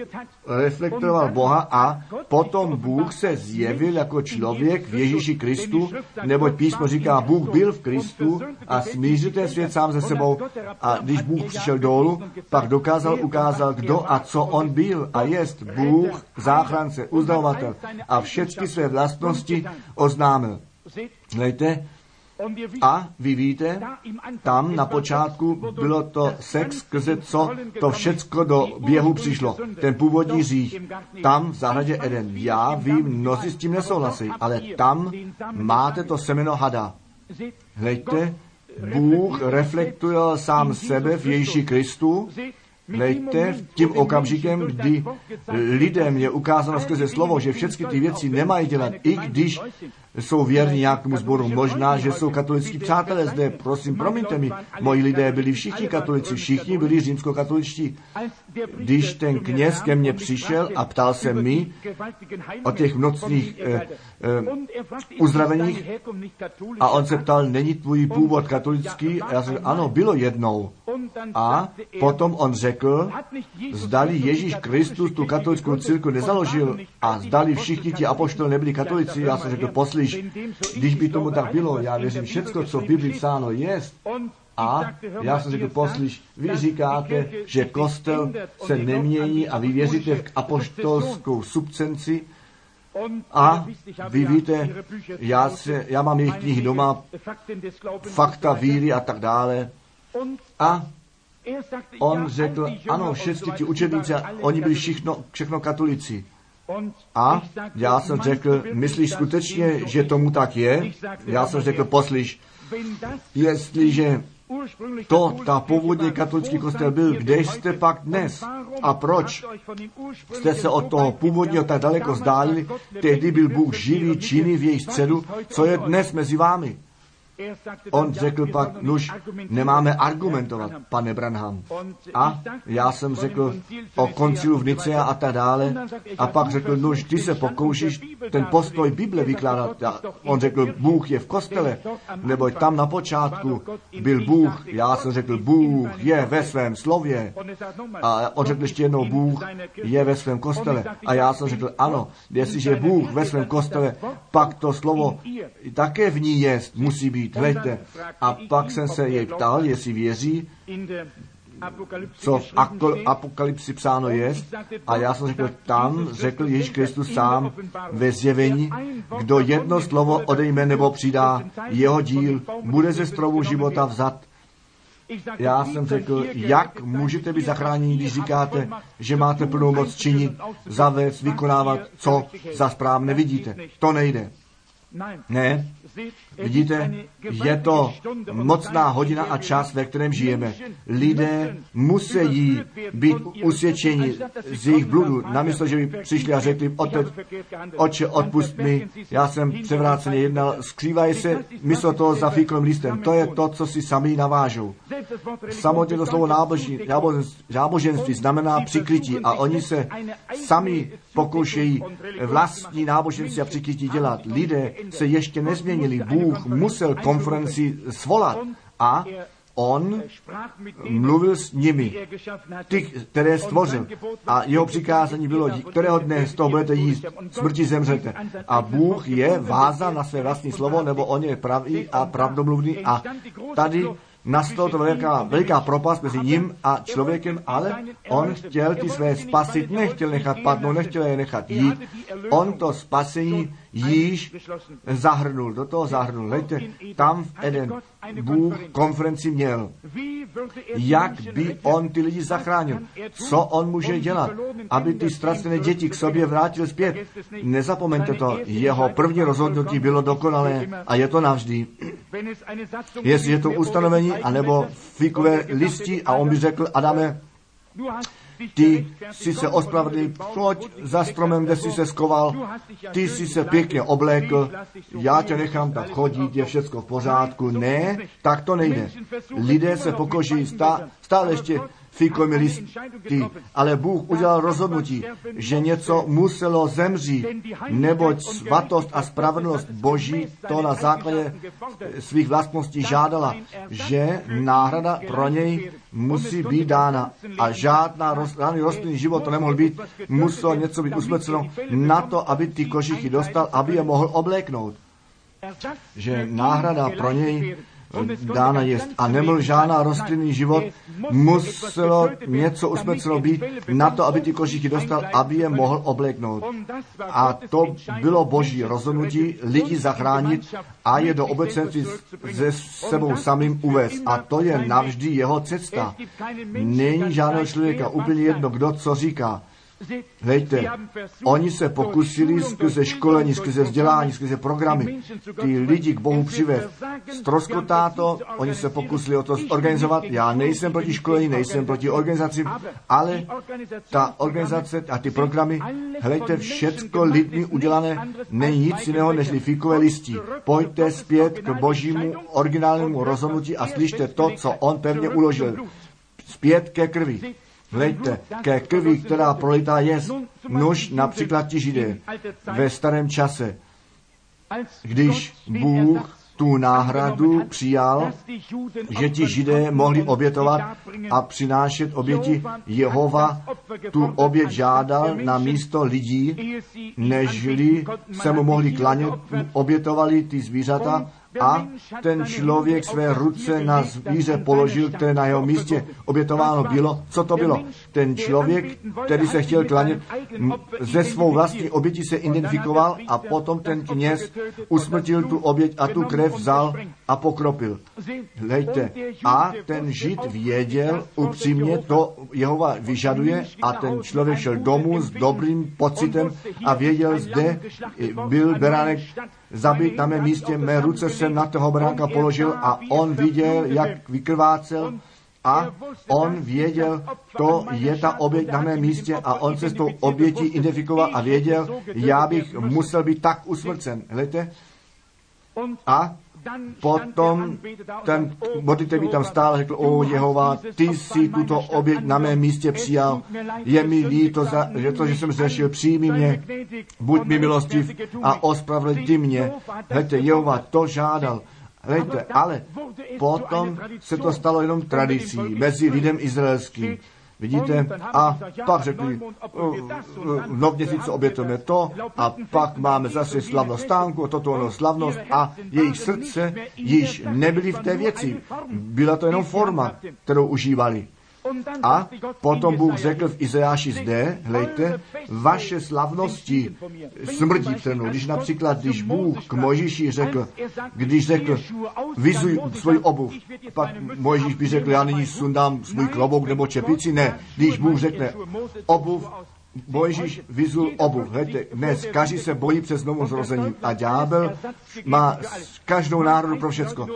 reflektoval Boha a potom Bůh se zjevil jako člověk v Ježíši Kristu, neboť písmo říká, Bůh byl v Kristu a smířil ten svět sám ze sebou a když Bůh přišel dolů, pak dokázal, ukázal, kdo a co on byl a jest Bůh, záchrance, uzdavovatel a všechny své vlastnosti oznámil. Hledajte, a vy víte, tam na počátku bylo to sex, skrze co? To všecko do běhu přišlo. Ten původní řích. Tam v zahradě Eden. Já vím, mnozí s tím nesouhlasí, ale tam máte to semeno hada. Hleďte, Bůh reflektuje sám sebe v Ježíši Kristu. Hleďte, tím okamžikem, kdy lidem je ukázáno skrze slovo, že všechny ty věci nemají dělat, i když jsou věrní nějakému sboru. Možná, že jsou katoličtí přátelé zde. Prosím, promiňte mi, moji lidé byli všichni katolici, všichni byli římskokatoličtí. Když ten kněz ke mně přišel a ptal se mi o těch nocních eh, eh, uzdraveních a on se ptal, není tvůj původ katolický? A já jsem ano, bylo jednou. A potom on řekl, zdali Ježíš Kristus tu katolickou církev nezaložil a zdali všichni ti apoštoli nebyli katolici, já jsem řekl, poslyš, když by tomu tak bylo, já věřím, všecko, co v Biblii psáno je, a já jsem řekl, poslyš, vy říkáte, že kostel se nemění a vy věříte v apoštolskou subcenci a vy víte, já, se, já mám jejich knihy doma, fakta víry a tak dále. A on řekl, ano, všechny ti učedníci, oni byli všechno, všechno katolici. A já jsem řekl, myslíš skutečně, že tomu tak je? Já jsem řekl, poslyš, jestliže to, ta původně katolický kostel byl, kde jste pak dnes? A proč jste se od toho původního tak daleko zdálili? Tehdy byl Bůh živý, činný v jejich středu, co je dnes mezi vámi? On řekl pak, nuž, nemáme argumentovat, pane Branham. A já jsem řekl o koncilu v Nicea a tak dále. A pak řekl, nuž, ty se pokoušíš ten postoj Bible vykládat. A on řekl, Bůh je v kostele, nebo tam na počátku byl Bůh. Já jsem řekl, Bůh je ve svém slově. A on řekl ještě jednou, Bůh je ve svém kostele. A já jsem řekl, ano, jestliže Bůh ve svém kostele, pak to slovo také v ní je, musí být být, hleďte. A pak jsem se jej ptal, jestli věří, co v apokalypsi psáno je. A já jsem řekl, tam řekl Ježíš Kristus sám ve zjevení, kdo jedno slovo odejme nebo přidá, jeho díl bude ze stromu života vzat. Já jsem řekl, jak můžete být zachráněni, když říkáte, že máte plnou moc činit, zavést, vykonávat, co za správně vidíte. To nejde. Ne, vidíte, je to mocná hodina a čas, ve kterém žijeme. Lidé musí být usvědčeni z jejich bludu, namísto, že by přišli a řekli, otec, oče, odpust mi, já jsem převráceně jednal, skrývají se místo toho za fíkovým listem. To je to, co si sami navážou. Samotně to slovo náboženství znamená přikrytí a oni se sami pokoušejí vlastní náboženství a přikrytí dělat. Lidé se ještě nezměnili. Bůh musel konferenci svolat a on mluvil s nimi, ty, které stvořil. A jeho přikázání bylo, kterého dne z toho budete jíst, smrti zemřete. A Bůh je vázan na své vlastní slovo, nebo on je pravý a pravdomluvný. A tady nastala to veliká, veliká propast mezi ním a člověkem, ale on chtěl ty své spasit, nechtěl nechat padnout, nechtěl je nechat jít. On to spasení již zahrnul, do toho zahrnul. Lejte, tam v Eden Bůh konferenci měl. Jak by on ty lidi zachránil? Co on může dělat, aby ty ztracené děti k sobě vrátil zpět? Nezapomeňte to, jeho první rozhodnutí bylo dokonalé a je to navždy. Jestli je to ustanovení, anebo fíkové listi a on by řekl, Adame, ty jsi se ospravedlnil, pojď za stromem, kde jsi se skoval, ty jsi se pěkně oblékl, já tě nechám tak chodit, je všechno v pořádku. Ne, tak to nejde. Lidé se pokouší stále ještě fíkovými listy, ale Bůh udělal rozhodnutí, že něco muselo zemřít, neboť svatost a spravedlnost Boží to na základě svých vlastností žádala, že náhrada pro něj musí být dána a žádná roz, rostlinný život to nemohl být, muselo něco být usmrceno na to, aby ty kožichy dostal, aby je mohl obléknout. Že náhrada pro něj dána jest. A nebyl žádná rostlinný život, muselo něco usmrceno být na to, aby ty kožichy dostal, aby je mohl obléknout. A to bylo boží rozhodnutí lidi zachránit a je do obecenství se sebou samým uvést. A to je navždy jeho cesta. Není žádného člověka, úplně jedno, kdo co říká Hejte, oni se pokusili skrze školení, skrze vzdělání, skrze programy ty lidi k Bohu přivést. Stroskotá to, oni se pokusili o to zorganizovat. Já nejsem proti školení, nejsem proti organizaci, ale ta organizace a ty programy, hejte, všecko lidmi udělané není nic jiného než fikové listí. Pojďte zpět k božímu originálnímu rozhodnutí a slyšte to, co on pevně uložil. Zpět ke krvi. Hleďte, ke krvi, která prolitá je, nuž například ti židé ve starém čase, když Bůh tu náhradu přijal, že ti židé mohli obětovat a přinášet oběti. Jehova tu oběť žádal na místo lidí, nežli se mu mohli klanět, obětovali ty zvířata a ten člověk své ruce na zvíře položil, které na jeho místě obětováno bylo. Co to bylo? Ten člověk, který se chtěl klanět, ze svou vlastní oběti se identifikoval a potom ten kněz usmrtil tu oběť a tu krev vzal a pokropil. Hleďte, a ten žid věděl upřímně, to Jehova vyžaduje a ten člověk šel domů s dobrým pocitem a věděl, zde byl beránek zabít na mém místě, mé ruce jsem na toho beránka položil a on viděl, jak vykrvácel a on věděl, to je ta oběť na mém místě a on se s tou obětí identifikoval a věděl, já bych musel být tak usmrcen. Hledajte? A potom ten modlitevník mi tam stál řekl, o Jehova, ty jsi tuto oběť na mém místě přijal. Je mi líto, za, že to, že jsem zřešil, přijmi mě, buď mi milostiv a ospravedlňuj mě. Hledajte, Jehova to žádal. Hledajte, ale potom se to stalo jenom tradicí mezi lidem izraelským. Vidíte? A pak řekli, no v měsíci obětujeme to a pak máme zase slavnost stánku, toto ono slavnost a jejich srdce již nebyly v té věci. Byla to jenom forma, kterou užívali. A potom Bůh řekl v Izajáši zde, hlejte, vaše slavnosti smrdí mnou. Když například, když Bůh k Mojžíši řekl, když řekl, vyzuj svůj obuv, pak Mojžíš by řekl, já nyní sundám svůj klobouk nebo čepici, ne. Když Bůh řekne, obuv Mojžíš vyzul obuv. Hledajte, dnes každý se bojí přes znovu zrození a ďábel má každou národu pro všecko.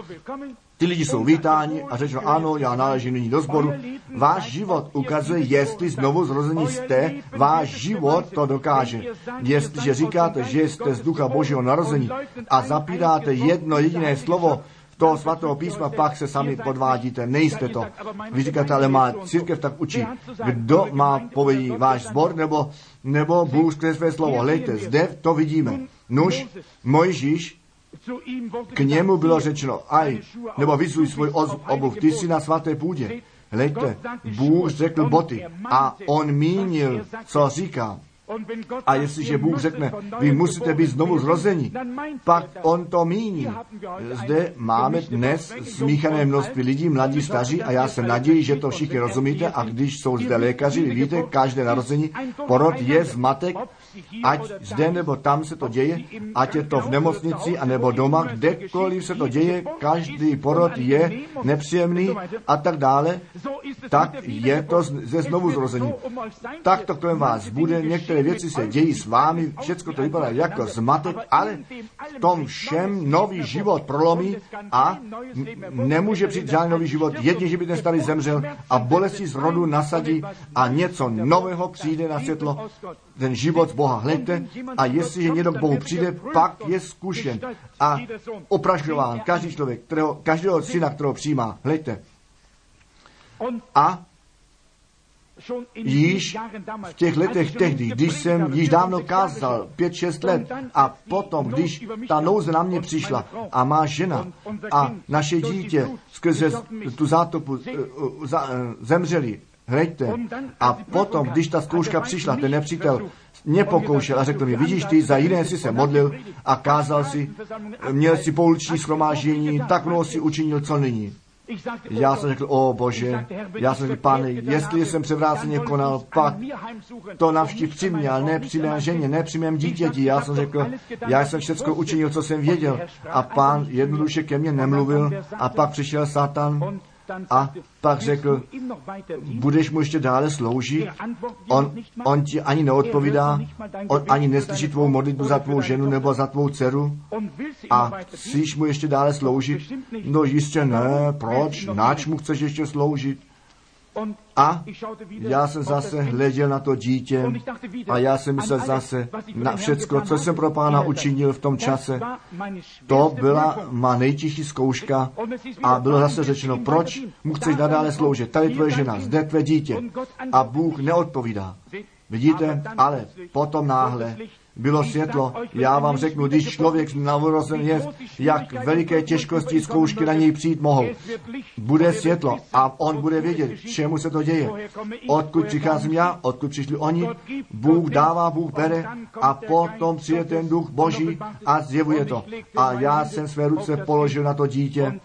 Ty lidi jsou vítáni a řečeno, ano, já náležím nyní do sboru. Váš život ukazuje, jestli znovu zrození jste, váš život to dokáže. Jestliže říkáte, že jste z ducha božího narození a zapíráte jedno jediné slovo, toho svatého písma, pak se sami podvádíte, nejste to. Vy říkáte, ale má církev tak učí. Kdo má povědí, váš zbor nebo, nebo Bůh skrze své slovo? Hlejte, zde to vidíme. Nuž, Mojžíš k němu bylo řečeno, aj, nebo vyzuj svůj obuv, ty jsi na svaté půdě. Hlejte, Bůh řekl boty a on mínil, co říká. A jestliže Bůh řekne, vy musíte být znovu zrození, pak on to míní. Zde máme dnes smíchané množství lidí, mladí, staří, a já se naději, že to všichni rozumíte. A když jsou zde lékaři, víte, každé narození, porod je zmatek, ať zde nebo tam se to děje, ať je to v nemocnici a nebo doma, kdekoliv se to děje, každý porod je nepříjemný a tak dále, tak je to ze znovu zrození. Tak to kolem vás bude, některé věci se dějí s vámi, všechno to vypadá jako zmatek, ale v tom všem nový život prolomí a nemůže přijít žádný nový život, jedině, že by ten starý zemřel a bolesti z rodu nasadí a něco nového přijde na světlo, ten život z Boha. Hledajte, a jestliže někdo k Bohu přijde, pak je zkušen a oprašován každý člověk, kterého, každého syna, kterého přijímá. Hledajte. A již v těch letech tehdy, když jsem již dávno kázal, pět, šest let, a potom, když ta nouze na mě přišla a má žena a naše dítě skrze tu zátopu eh, eh, zemřeli, Hleďte. A potom, když ta zkouška přišla, ten nepřítel mě pokoušel a řekl mi, vidíš ty, za jiné si se modlil a kázal si, měl si pouliční schromáždění, tak mnoho si učinil, co nyní. Já jsem řekl, o bože, já jsem řekl, pane, jestli jsem převráceně konal, pak to navštív při mě, ale ne při mé ženě, ne při mém dítěti. Já jsem řekl, já jsem všechno učinil, co jsem věděl. A pán jednoduše ke mně nemluvil a pak přišel Satan A pak řekl, budeš mu ještě dále sloužit? On, on ti ani neodpovídá, on ani neslyší tvou modlitbu za tvou ženu nebo za tvou dceru a chceš mu ještě dále sloužit? No jistě ne, proč? Nač mu chceš ještě sloužit? A já jsem zase hleděl na to dítě a já jsem myslel zase na všecko, co jsem pro pána učinil v tom čase. To byla má nejtěžší zkouška a bylo zase řečeno, proč mu chceš nadále sloužit. Tady tvoje žena, zde tvé dítě. A Bůh neodpovídá. Vidíte, ale potom náhle bylo světlo. Já vám řeknu, když člověk navorozen je, jak veliké těžkosti zkoušky na něj přijít mohou. Bude světlo a on bude vědět, čemu se to děje. Odkud přicházím já, odkud přišli oni, Bůh dává, Bůh bere a potom přijde ten duch Boží a zjevuje to. A já jsem své ruce položil na to dítě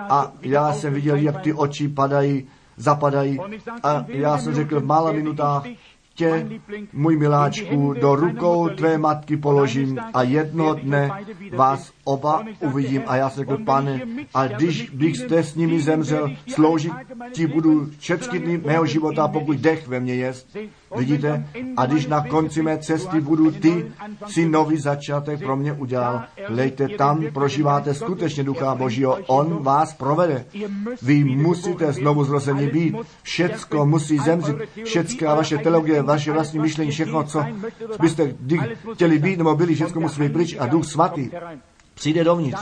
a já jsem viděl, jak ty oči padají, zapadají a já jsem řekl v mála minutách, tě, můj miláčku, do rukou tvé matky položím a jednoho dne vás oba uvidím. A já řekl, pane, a když bych jste s nimi zemřel, sloužit ti budu všechny dny mého života, pokud dech ve mně je. Vidíte? A když na konci mé cesty budu ty, si nový začátek pro mě udělal. Lejte tam, prožíváte skutečně Ducha Božího. On vás provede. Vy musíte znovu zrození být. Všecko musí zemřít. Všecká vaše teologie, vaše vlastní myšlení, všechno, co byste chtěli být nebo byli, všechno musí být pryč. A Duch Svatý přijde dovnitř.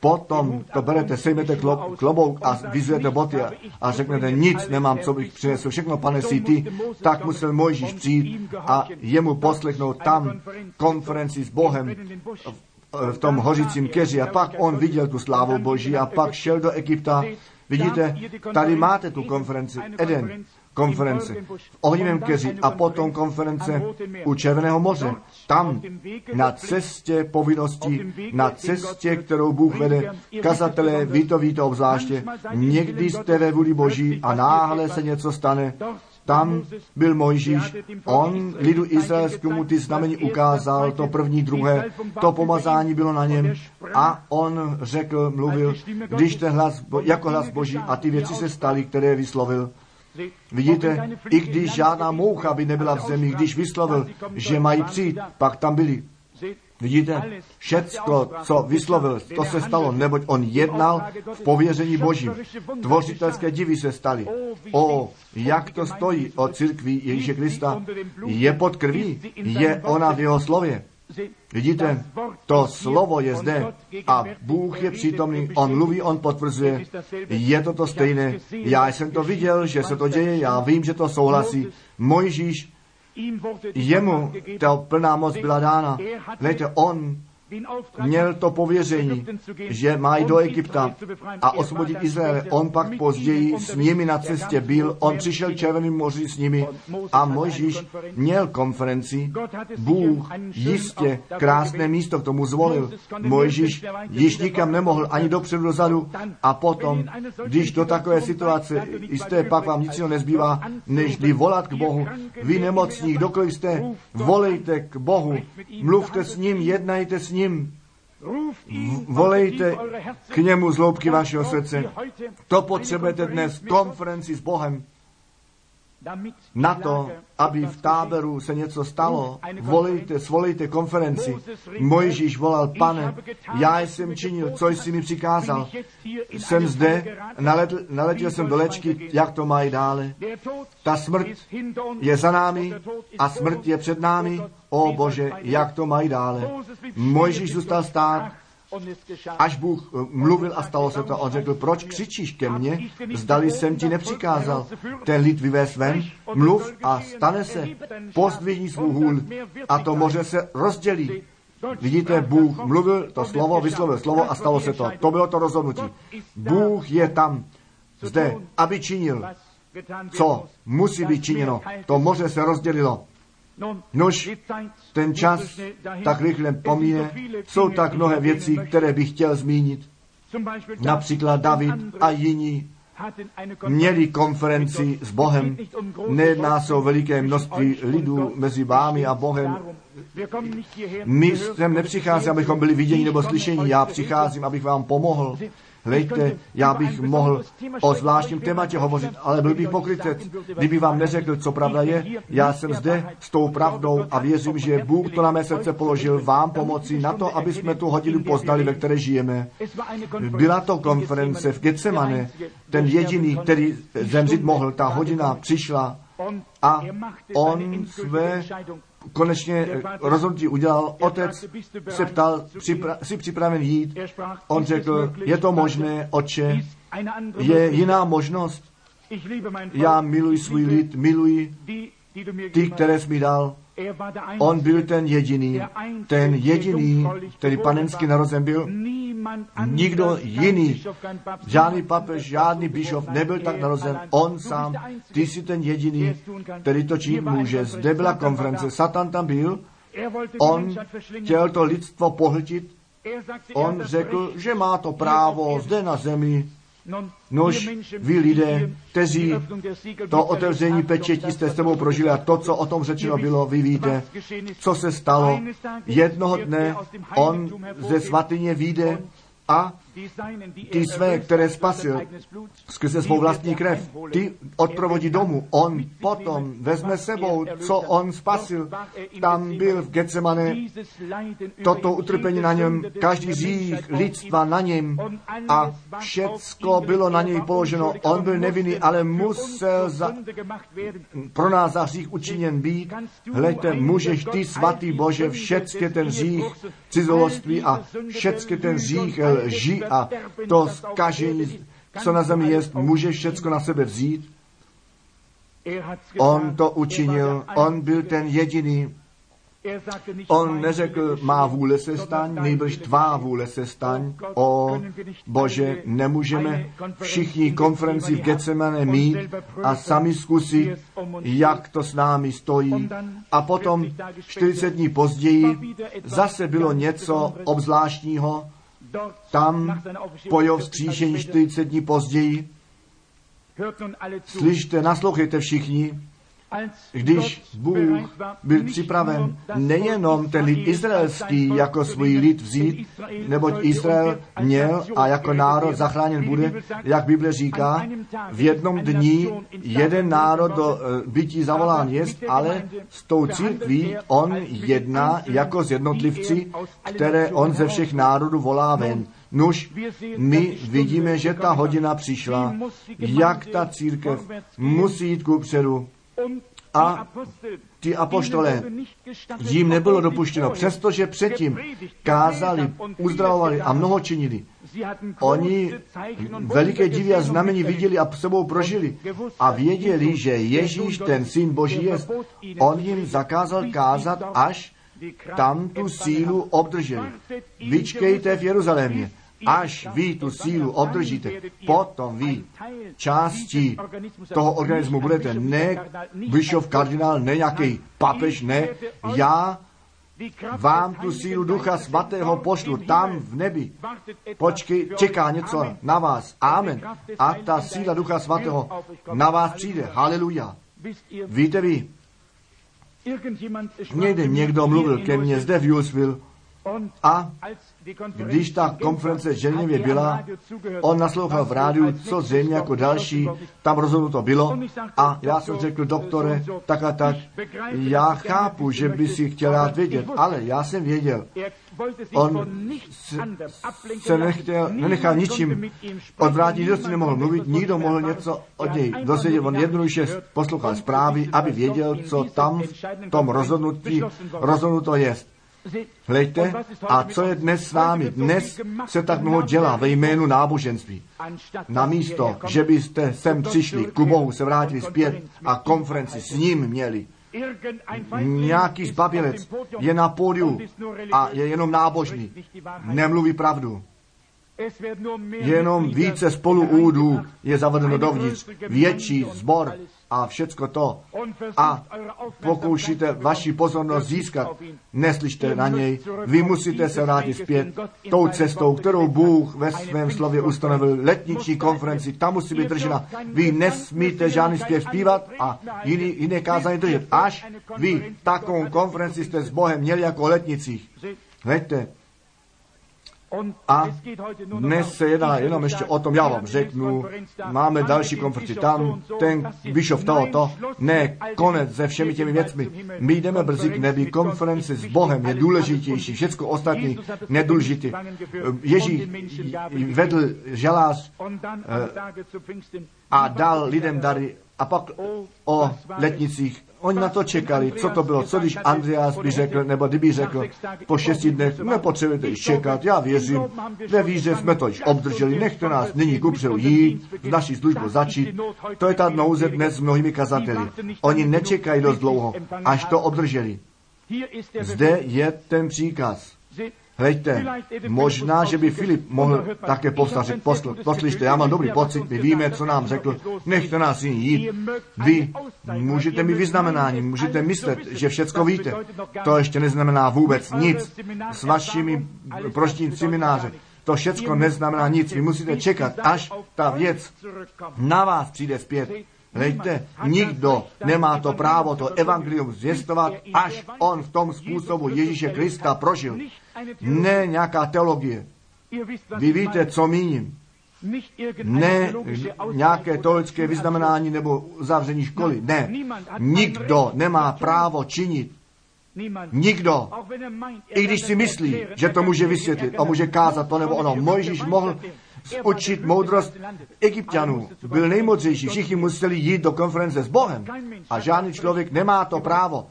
Potom to berete, sejmete klobouk a vyzujete boty a, a řeknete, nic nemám, co bych přinesl, všechno, pane, si ty. Tak musel Mojžíš přijít a jemu poslechnout tam konferenci s Bohem v tom hořícím keři a pak on viděl tu slávu Boží a pak šel do Egypta. Vidíte, tady máte tu konferenci, Eden, konference v ohnivém keři a potom konference u Červeného moře. Tam na cestě povinností, na cestě, kterou Bůh vede, kazatelé, ví to, ví to obzvláště, někdy jste ve vůli Boží a náhle se něco stane, tam byl Mojžíš, on lidu izraelskému ty znamení ukázal, to první, druhé, to pomazání bylo na něm. A on řekl, mluvil, když ten hlas, jako hlas Boží a ty věci se staly, které vyslovil, Vidíte, i když žádná moucha by nebyla v zemi, když vyslovil, že mají přijít, pak tam byli. Vidíte, všecko, co vyslovil, to se stalo, neboť on jednal v pověření Božím. Tvořitelské divy se staly. O, jak to stojí o církvi Ježíše Krista. Je pod krví, je ona v jeho slově. Vidíte, to slovo je zde a Bůh je přítomný, on mluví, on potvrzuje. Je to to stejné. Já jsem to viděl, že se to děje, já vím, že to souhlasí. Mojžíš, jemu ta plná moc byla dána. Víte, on měl to pověření, že mají do Egypta a osvobodit Izrael. On pak později s nimi na cestě byl, on přišel Červeným moři s nimi a Mojžíš měl konferenci. Bůh jistě krásné místo k tomu zvolil. Mojžíš již nikam nemohl ani dopředu, dozadu. A potom, když do takové situace jste, pak vám nic nezbývá, než volat k Bohu. Vy nemocní, kdokoliv jste, volejte k Bohu, mluvte s ním, jednajte s ním ním. Volejte k němu z loubky vašeho srdce. To potřebujete dnes konferenci s Bohem na to, aby v táboru se něco stalo, volejte, svolejte konferenci. Mojžíš volal, pane, já jsem činil, co jsi mi přikázal. Jsem zde, naletl, naletěl jsem do lečky, jak to mají dále. Ta smrt je za námi a smrt je před námi. O Bože, jak to mají dále. Mojžíš zůstal stát Až Bůh eh, mluvil a stalo se to, on řekl, proč křičíš ke mně, zdali jsem ti nepřikázal ten lid vyvést ven, mluv a stane se, pozdvihni svůj hůl a to moře se rozdělí. Vidíte, Bůh mluvil to slovo, vyslovil slovo a stalo se to. To bylo to rozhodnutí. Bůh je tam, zde, aby činil, co musí být činěno. To moře se rozdělilo. Nož, ten čas tak rychle pomíne, jsou tak mnohé věci, které bych chtěl zmínit. Například David a jiní měli konferenci s Bohem. Nejedná se o veliké množství lidů mezi vámi a Bohem. My sem nepřicházím, abychom byli viděni nebo slyšeni. Já přicházím, abych vám pomohl. Hlejte, já bych mohl o zvláštním tématě hovořit, ale byl bych pokrytec, kdyby vám neřekl, co pravda je. Já jsem zde s tou pravdou a věřím, že Bůh to na mé srdce položil vám pomoci na to, aby jsme tu hodinu poznali, ve které žijeme. Byla to konference v Getsemane, ten jediný, který zemřít mohl, ta hodina přišla a on své konečně rozhodnutí udělal. Otec se ptal, jsi připraven jít? On řekl, je to možné, oče, je jiná možnost. Já miluji svůj lid, miluji ty, které jsi mi dal. On byl ten jediný, ten jediný, který panensky narozen byl. Nikdo jiný, žádný papež, žádný bišov nebyl tak narozen. On sám, ty jsi ten jediný, který to činit může. Zde byla konference, Satan tam byl, on chtěl to lidstvo pohltit, on řekl, že má to právo zde na zemi Nož vy lidé, kteří to otevření pečetí jste s tebou prožili a to, co o tom řečeno bylo, vy víte, co se stalo. Jednoho dne on ze svatyně vyjde a ty své, které spasil skrze svou vlastní krev, ty odprovodí domů. On potom vezme sebou, co on spasil. Tam byl v Getsemane toto utrpení na něm, každý zích lidstva na něm a všecko bylo na něj položeno. On byl nevinný, ale musel za, pro nás za hřích učiněn být. Hleďte, můžeš ty, svatý Bože, všecky ten hřích cizoloství a všecky ten hřích lži a to zkažení, co na zemi je, může všecko na sebe vzít. On to učinil, on byl ten jediný. On neřekl, má vůle se staň, nejbrž tvá vůle se staň. O Bože, nemůžeme všichni konferenci v Getsemane mít a sami zkusit, jak to s námi stojí. A potom 40 dní později zase bylo něco obzvláštního, tam po jeho vzkříšení 40 dní později, slyšte, naslouchejte všichni, když Bůh byl připraven nejenom ten lid izraelský jako svůj lid vzít, neboť Izrael měl a jako národ zachráněn bude, jak Bible říká, v jednom dní jeden národ do eh, bytí zavolán je, ale s tou církví on jedná jako z jednotlivci, které on ze všech národů volá ven. Nuž, my vidíme, že ta hodina přišla, jak ta církev musí jít ku předu a ty apoštole, jim nebylo dopuštěno, přestože předtím kázali, uzdravovali a mnoho činili. Oni veliké divy a znamení viděli a sebou prožili a věděli, že Ježíš, ten syn Boží je. On jim zakázal kázat, až tam tu sílu obdrželi. Vyčkejte v Jeruzalémě až vy tu sílu obdržíte, potom vy částí toho organismu budete ne Bishop kardinál, ne nějaký papež, ne, já vám tu sílu Ducha Svatého pošlu tam v nebi. Počkej, čeká něco na vás. Amen. A ta síla Ducha Svatého na vás přijde. Haleluja. Víte vy, někde někdo mluvil ke mně zde v Julesville a když ta konference v Ženevě byla, on naslouchal v rádiu, co zřejmě jako další, tam rozhodnuto bylo. A já jsem řekl, doktore, tak a tak, já chápu, že by si chtěl rád vědět, ale já jsem věděl, on se, se nechtěl, nenechal ničím odvrátit, nikdo si nemohl mluvit, nikdo mohl něco od něj dozvědět. On jednoduše poslouchal zprávy, aby věděl, co tam v tom rozhodnutí rozhodnuto jest. Hleďte, a co je dnes s vámi? Dnes se tak mnoho dělá ve jménu náboženství. Namísto, že byste sem přišli, ku Bohu se vrátili zpět a konferenci s ním měli. Nějaký zbabělec je na pódiu a je jenom nábožný. Nemluví pravdu. Jenom více spoluúdů je zavedeno dovnitř. Větší zbor a všecko to. A pokoušíte vaši pozornost získat, neslyšte na něj. Vy musíte se vrátit zpět tou cestou, kterou Bůh ve svém slově ustanovil letniční konferenci. Tam musí být držena. Vy nesmíte žádný zpěv zpívat a jiný, jiné kázání držet. Až vy takovou konferenci jste s Bohem měli jako letnicích. Hleďte, A dnes se jedná jenom ještě o tom, já vám řeknu, máme další konferenci tam, ten Bishop tohoto, ne, konec se všemi těmi věcmi. My jdeme brzy k nebi, konference s Bohem je důležitější, všechno ostatní nedůležité. Ježíš vedl žalář eh, a dal lidem dary a pak o letnicích Oni na to čekali, co to bylo, co když Andreas by řekl, nebo kdyby řekl, po šesti dnech nepotřebujete již čekat, já věřím, ve víře jsme to již obdrželi, nechte nás nyní kupředu jít, v naší službu začít. To je ta nouze dnes s mnohými kazateli. Oni nečekají dost dlouho, až to obdrželi. Zde je ten příkaz. Hleďte, možná, že by Filip mohl také povstat, posl, poslyšte, já mám dobrý pocit, my víme, co nám řekl, nechte nás jiný jít. Vy můžete mi vyznamenání, můžete myslet, že všecko víte. To ještě neznamená vůbec nic. S vašimi proštím semináře to všecko neznamená nic. Vy musíte čekat, až ta věc na vás přijde zpět. Hleďte, nikdo nemá to právo to evangelium zvěstovat, až on v tom způsobu Ježíše Krista prožil. Ne nějaká teologie. Vy víte, co míním. Ne nějaké teologické vyznamenání nebo zavření školy. Ne. Nikdo nemá právo činit Nikdo, i když si myslí, že to může vysvětlit a může kázat to nebo ono. Mojžíš mohl učit moudrost egyptianů. Byl nejmodřejší. Všichni museli jít do konference s Bohem. A žádný člověk nemá to právo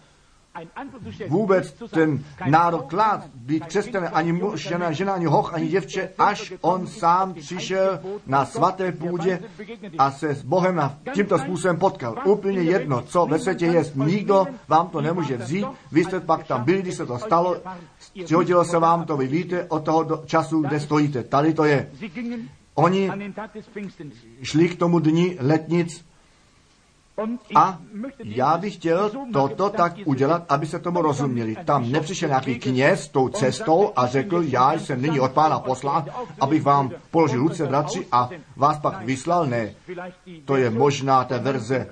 vůbec ten národ klad, být křesťané, ani muž, žena, žena, ani hoch, ani děvče, až on sám přišel na svaté půdě a se s Bohem na tímto způsobem potkal. Úplně jedno, co ve světě je, nikdo vám to nemůže vzít, vy jste pak tam byli, když se to stalo, přihodilo se vám to, vy víte od toho času, kde stojíte. Tady to je. Oni šli k tomu dni letnic a já bych chtěl toto tak udělat, aby se tomu rozuměli. Tam nepřišel nějaký kněz tou cestou a řekl, já jsem nyní od pána poslán, abych vám položil ruce, bratři, a vás pak vyslal. Ne, to je možná ta verze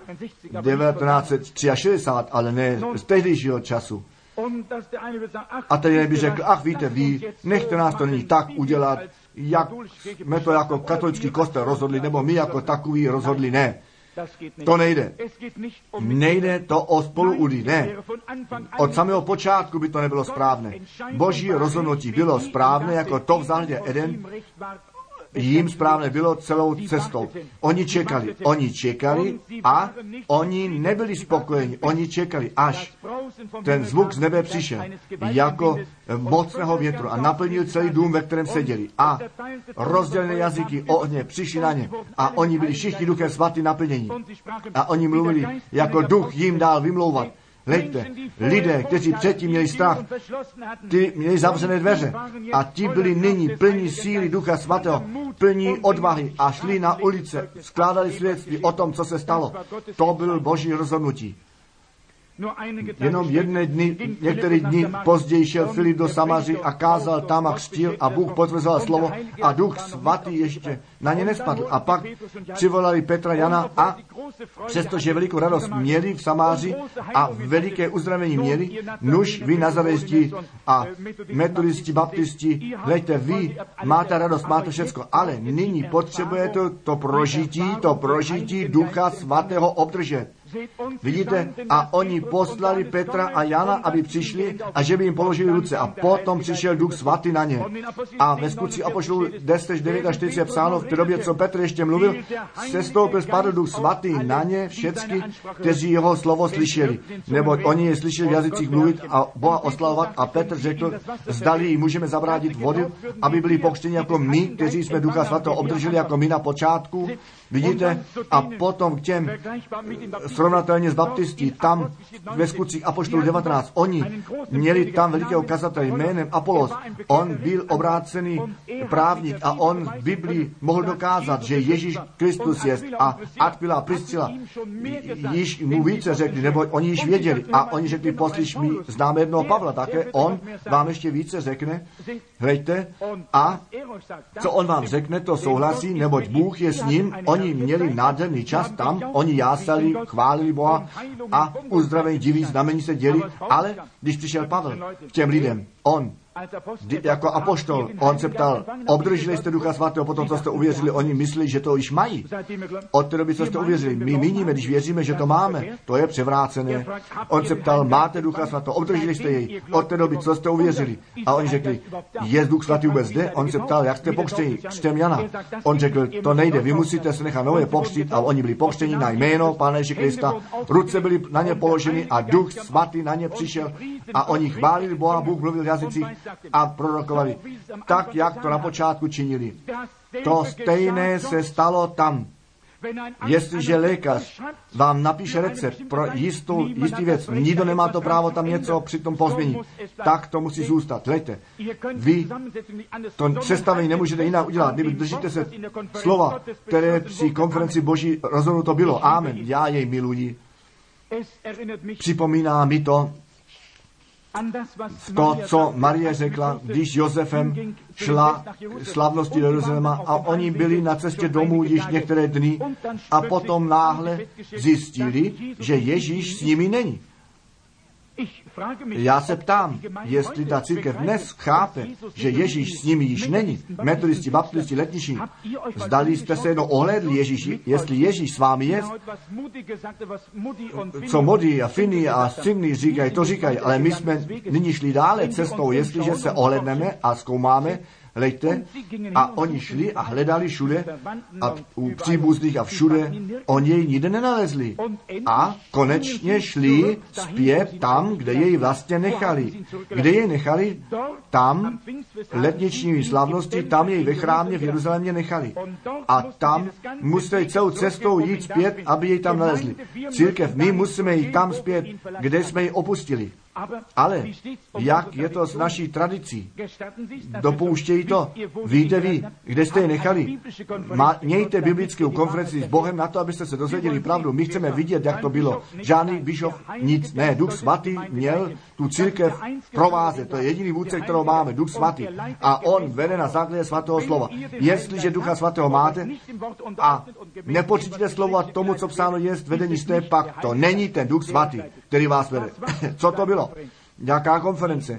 1963, ale ne z tehdejšího času. A ten by řekl, ach víte, vy, nechte nás to nyní tak udělat, jak jsme to jako katolický kostel rozhodli, nebo my jako takový rozhodli, ne. To nejde. Nejde to o spoluudí, ne. Od samého počátku by to nebylo správné. Boží rozhodnutí bylo správné jako to v zahledě Eden, jim správně bylo celou cestou. Oni čekali, oni čekali a oni nebyli spokojeni. Oni čekali, až ten zvuk z nebe přišel jako mocného větru a naplnil celý dům, ve kterém seděli. A rozdělené jazyky ohně přišli na ně a oni byli všichni duchem svatý naplnění. A oni mluvili, jako duch jim dál vymlouvat. Hleďte, lidé, kteří předtím měli strach, ty měli zavřené dveře a ti byli nyní plní síly Ducha Svatého, plní odvahy a šli na ulice, skládali svědectví o tom, co se stalo. To byl boží rozhodnutí. Jenom jedné dny, některé dny později šel Filip do Samaři a kázal tam a křtil a Bůh potvrzoval slovo a duch svatý ještě na ně nespadl. A pak přivolali Petra Jana a přestože velikou radost měli v Samáři a veliké uzdravení měli, nuž vy nazarejsti a metodisti, baptisti, hleďte, vy máte radost, máte všecko, ale nyní potřebujete to prožití, to prožití ducha svatého obdržet. Vidíte? A oni poslali Petra a Jana, aby přišli a že by jim položili ruce. A potom přišel duch svatý na ně. A ve skutci Apoštolů 10, 49 je psáno, v té době, co Petr ještě mluvil, se stoupil spadl duch svatý na ně, všecky, kteří jeho slovo slyšeli. Neboť oni je slyšeli v jazycích mluvit a Boha oslavovat. A Petr řekl, zdali můžeme zabrátit vody, aby byli pokřtěni jako my, kteří jsme ducha svatého obdrželi jako my na počátku. Vidíte? A potom k těm srovnatelně s baptistí, tam ve skutcích Apoštolů 19, oni měli tam velikého kazatele jménem Apolos. On byl obrácený právník a on v Biblii mohl dokázat, že Ježíš Kristus je a Aquila a Priscila již mu více řekli, nebo oni již věděli. A oni řekli, poslyš mi, známe jednoho Pavla. Také, on vám ještě více řekne, hleďte, a co on vám řekne, to souhlasí, neboť Bůh je s ním, oni měli nádherný čas tam, oni jásali, chválili Boha a uzdravení diví znamení se děli, ale když přišel Pavel k těm lidem, on jako apoštol, on se ptal, obdrželi jste Ducha Svatého potom, co jste uvěřili, oni myslí, že to již mají. Od té doby, co jste uvěřili, my míníme, když věříme, že to máme, to je převrácené. On se ptal, máte Ducha Svatého, obdrželi jste jej, od té doby, co jste uvěřili. A oni řekli, je Duch Svatý vůbec zde? On se ptal, jak jste pokřtěni, čtem Jana. On řekl, to nejde, vy musíte se nechat nově pokřtít a oni byli pokřtěni na jméno Pána Ježíše Krista, ruce byly na ně položeny a Duch Svatý na ně přišel a oni chválili Boha, Bůh mluvil v jazycích a prorokovali tak, jak to na počátku činili. To stejné se stalo tam. Jestliže lékař vám napíše recept pro jistou, jistý věc, nikdo nemá to právo tam něco přitom pozměnit, tak to musí zůstat. Lejte, vy to sestavení nemůžete jinak udělat. Vy držíte se slova, které při konferenci Boží rozhodnuto bylo. Amen. Já jej miluji. Připomíná mi to to, co Marie řekla, když Josefem šla slavnosti do Jeruzaléma a oni byli na cestě domů již některé dny a potom náhle zjistili, že Ježíš s nimi není. Já se ptám, jestli ta církev dnes chápe, že Ježíš s nimi již není, metodisti, baptisti, letniční, zdali jste se jenom ohledli Ježíši, jestli Ježíš s vámi je, co Modi a Fini a Simni říkají, to říkají, ale my jsme nyní šli dále cestou, jestliže se ohledneme a zkoumáme, Lejte, a oni šli a hledali všude a u příbuzných a všude, oni jej nikde nenalezli. A konečně šli zpět tam, kde jej vlastně nechali. Kde jej nechali? Tam, letniční slavnosti, tam jej ve chrámě v Jeruzalémě nechali. A tam museli celou cestou jít zpět, aby jej tam nalezli. Církev, my musíme jít tam zpět, kde jsme ji opustili. Ale jak je to s naší tradicí? Dopouštějí to. Víte vy, kde jste je nechali? Má, mějte biblickou konferenci s Bohem na to, abyste se dozvěděli pravdu. My chceme vidět, jak to bylo. Žádný bišov, nic. Ne, Duch Svatý měl tu církev provázet. To je jediný vůdce, kterou máme, Duch Svatý. A on vede na základě svatého slova. Jestliže Ducha Svatého máte a nepočítíte slovo a tomu, co psáno je, vedení jste, pak to není ten Duch Svatý, který vás vede. [laughs] co to bylo? Jaká konference?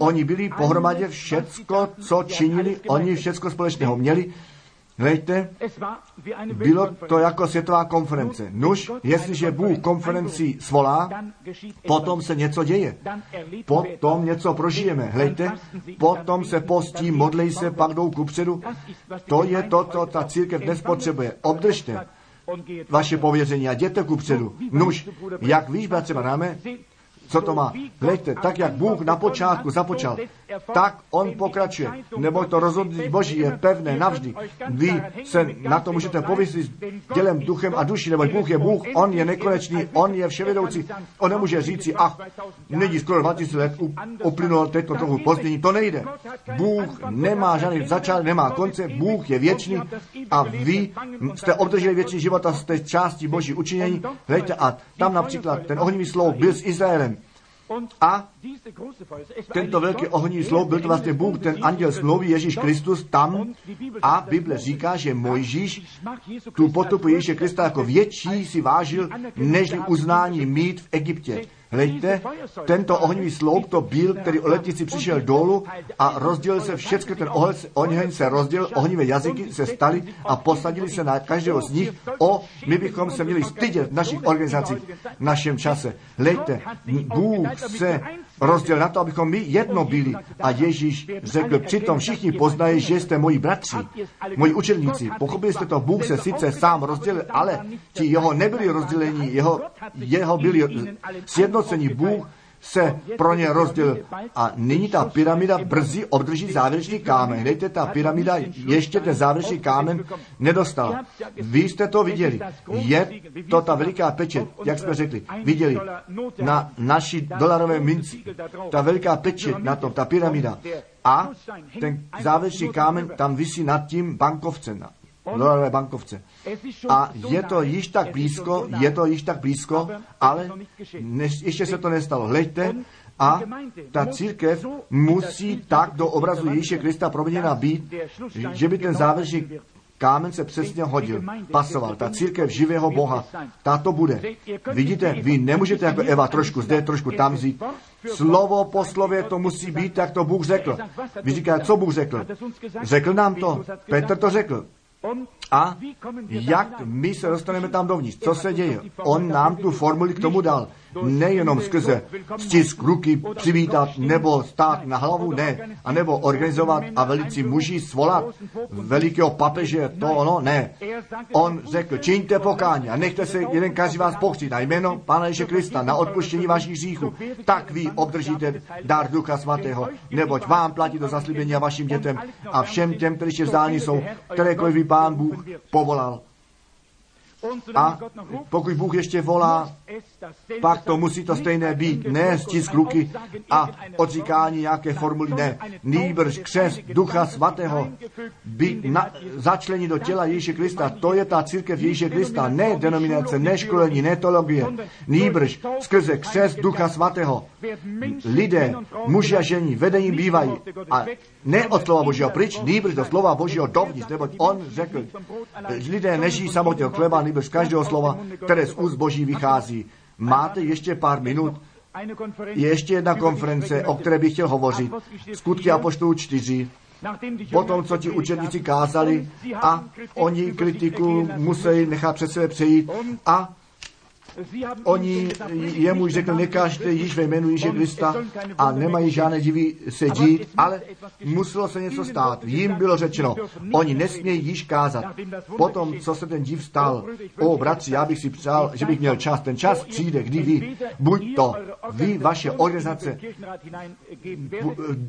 Oni byli pohromadě všecko, co činili, oni všecko společného měli. Hleďte, bylo to jako světová konference. Nuž, jestliže Bůh konferenci svolá, potom se něco děje. Potom něco prožijeme. Hleďte, potom se postí, modlej se, pak jdou kupředu. To je to, co ta církev dnes potřebuje. Obdržte vaše pověření a jděte kupředu. Nuž, jak víš, bratře Banáme, co to má. Hleďte, tak jak Bůh na počátku započal, tak on pokračuje. Nebo to rozhodnutí Boží je pevné navždy. Vy se na to můžete pověsit tělem, duchem a duší, nebo Bůh je Bůh, on je nekonečný, on je vševedoucí. On nemůže říci, ach, není skoro 2000 let uplynulo, teď to trochu později. To nejde. Bůh nemá žádný začátek, nemá konce, Bůh je věčný a vy jste obdrželi věčný život a jste částí Boží učinění. Hleďte, a tam například ten ohnivý slov byl s Izraelem. A tento velký ohní sloup byl to vlastně Bůh, ten anděl smlouvy Ježíš Kristus tam a Bible říká, že Mojžíš tu potupu Ježíše Krista jako větší si vážil, než uznání mít v Egyptě. Hleďte, tento ohnivý sloup to byl, který o letnici přišel dolů a rozdělil se všechny, ten oheň se rozdělil, ohnivé jazyky se staly a posadili se na každého z nich. O, my bychom se měli stydět v našich organizacích v našem čase. Hleďte, Bůh se rozdělil na to, abychom my jedno byli. A Ježíš řekl, přitom všichni poznají, že jste moji bratři, moji učedníci. Pochopili jste to, Bůh se sice sám rozdělil, ale ti jeho nebyli rozdělení, jeho, jeho byli sjednocení. Bůh se pro ně rozdělil. A nyní ta pyramida brzy obdrží závěrečný kámen. Dejte, ta pyramida ještě ten závěrečný kámen nedostala. Vy jste to viděli. Je to ta veliká pečet, jak jsme řekli. Viděli na naší dolarové minci. Ta veliká pečet na tom, ta pyramida. A ten závěrečný kámen tam visí nad tím bankovcem dolarové bankovce. A je to již tak blízko, je to již tak blízko, ale než, ještě se to nestalo. Hleďte, a ta církev musí tak do obrazu Ježíše Krista proměněna být, že by ten závěrečný kámen se přesně hodil, pasoval. Ta církev živého Boha, ta to bude. Vidíte, vy nemůžete jako Eva trošku zde, trošku tam vzít. Slovo po slově to musí být, jak to Bůh řekl. Vy říkáte, co Bůh řekl? Řekl nám to. Petr to řekl. A jak my se dostaneme tam dovnitř? Co se děje? On nám tu formuli k tomu dal nejenom skrze stisk ruky přivítat nebo stát na hlavu, ne, a nebo organizovat a velici muži svolat velikého papeže, to ono, ne. On řekl, čiňte pokání a nechte se jeden každý vás pochřít na jméno Pána Ježíše Krista na odpuštění vašich hříchů. Tak vy obdržíte dar Ducha Svatého, neboť vám platí to zaslíbení a vašim dětem a všem těm, kteří ještě vzdáni jsou, kterékoliv Pán Bůh povolal. A pokud Bůh ještě volá, pak to musí to stejné být. Ne stisk ruky a odříkání nějaké formuly, ne. Nýbrž křest Ducha Svatého by na, začlení do těla Ježíše Krista. To je ta církev Ježíše Krista. Ne denominace, ne školení, ne teologie. Nýbrž skrze křest Ducha Svatého. Lidé, muži a žení, vedení bývají. A ne od slova Božího pryč, nýbrž do slova Božího dovnitř, neboť on řekl, lidé nežijí samotně od chleba, nýbrž z každého slova, které z úst Boží vychází. Máte ještě pár minut? Je ještě jedna konference, o které bych chtěl hovořit. Skutky Apoštolů 4. Potom, co ti učedníci kázali a oni kritiku museli nechat před sebe přejít a Oni jemu řekl, nekažte již ve jménu Ježíše Krista a nemají žádné divy se dít, ale muselo se něco stát. Jim bylo řečeno, oni nesmějí již kázat. Potom, co se ten div stal, o bratři, já bych si přál, že bych měl čas. Ten čas přijde, kdy vy, buď to, vy, vaše organizace,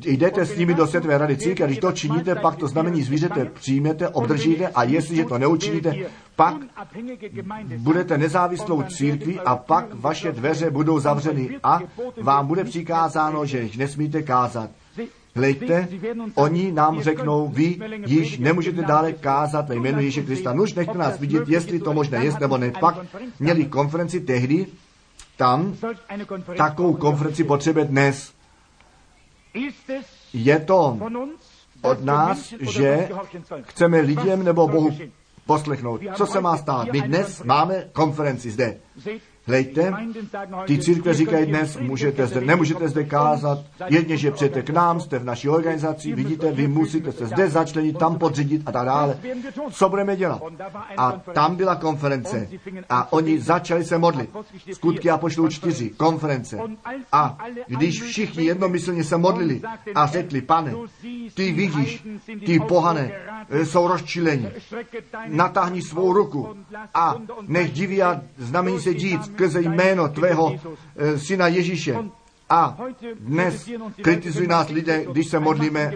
jdete s nimi do světové rady církve, když to činíte, pak to znamení zvířete přijmete, obdržíte a jestliže to neučiníte, pak budete nezávislou církví a pak vaše dveře budou zavřeny a vám bude přikázáno, že jich nesmíte kázat. Hlejte, oni nám řeknou, vy již nemůžete dále kázat ve jménu Ježíše Krista. Nuž nechte nás vidět, jestli to možné je nebo ne. Pak měli konferenci tehdy, tam takovou konferenci potřebuje dnes. Je to od nás, že chceme lidem nebo Bohu poslechnout. Co se má stát? My dnes máme konferenci zde. Hlejte, ty církve říkají dnes, můžete zde, nemůžete zde kázat, jedně, že přijete k nám, jste v naší organizaci, vidíte, vy musíte se zde začlenit, tam podřídit a tak dále. Co budeme dělat? A tam byla konference a oni začali se modlit. Skutky a pošlou čtyři, konference. A když všichni jednomyslně se modlili a řekli, pane, ty vidíš, ty pohane jsou rozčileni, natáhni svou ruku a nech diví a znamení se dít skrze jméno tvého e, syna Ježíše. A dnes kritizují nás lidé, když se modlíme,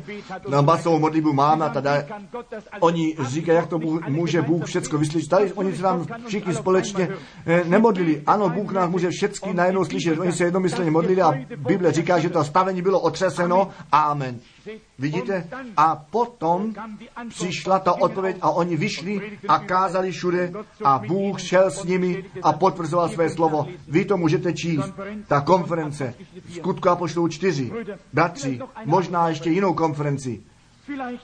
na masovou modlitbu máme a tada. Oni říkají, jak to může Bůh všecko vyslyšet. Tady oni se nám všichni společně eh, nemodlili. Ano, Bůh nás může všechny najednou slyšet. Oni se jednomyslně modlili a Bible říká, že to stavení bylo otřeseno. Amen. Vidíte? A potom přišla ta odpověď a oni vyšli a kázali všude a Bůh šel s nimi a potvrzoval své slovo. Vy to můžete číst. Ta konference, skutku a pošlou čtyři. Bratři, možná ještě jinou konferenci.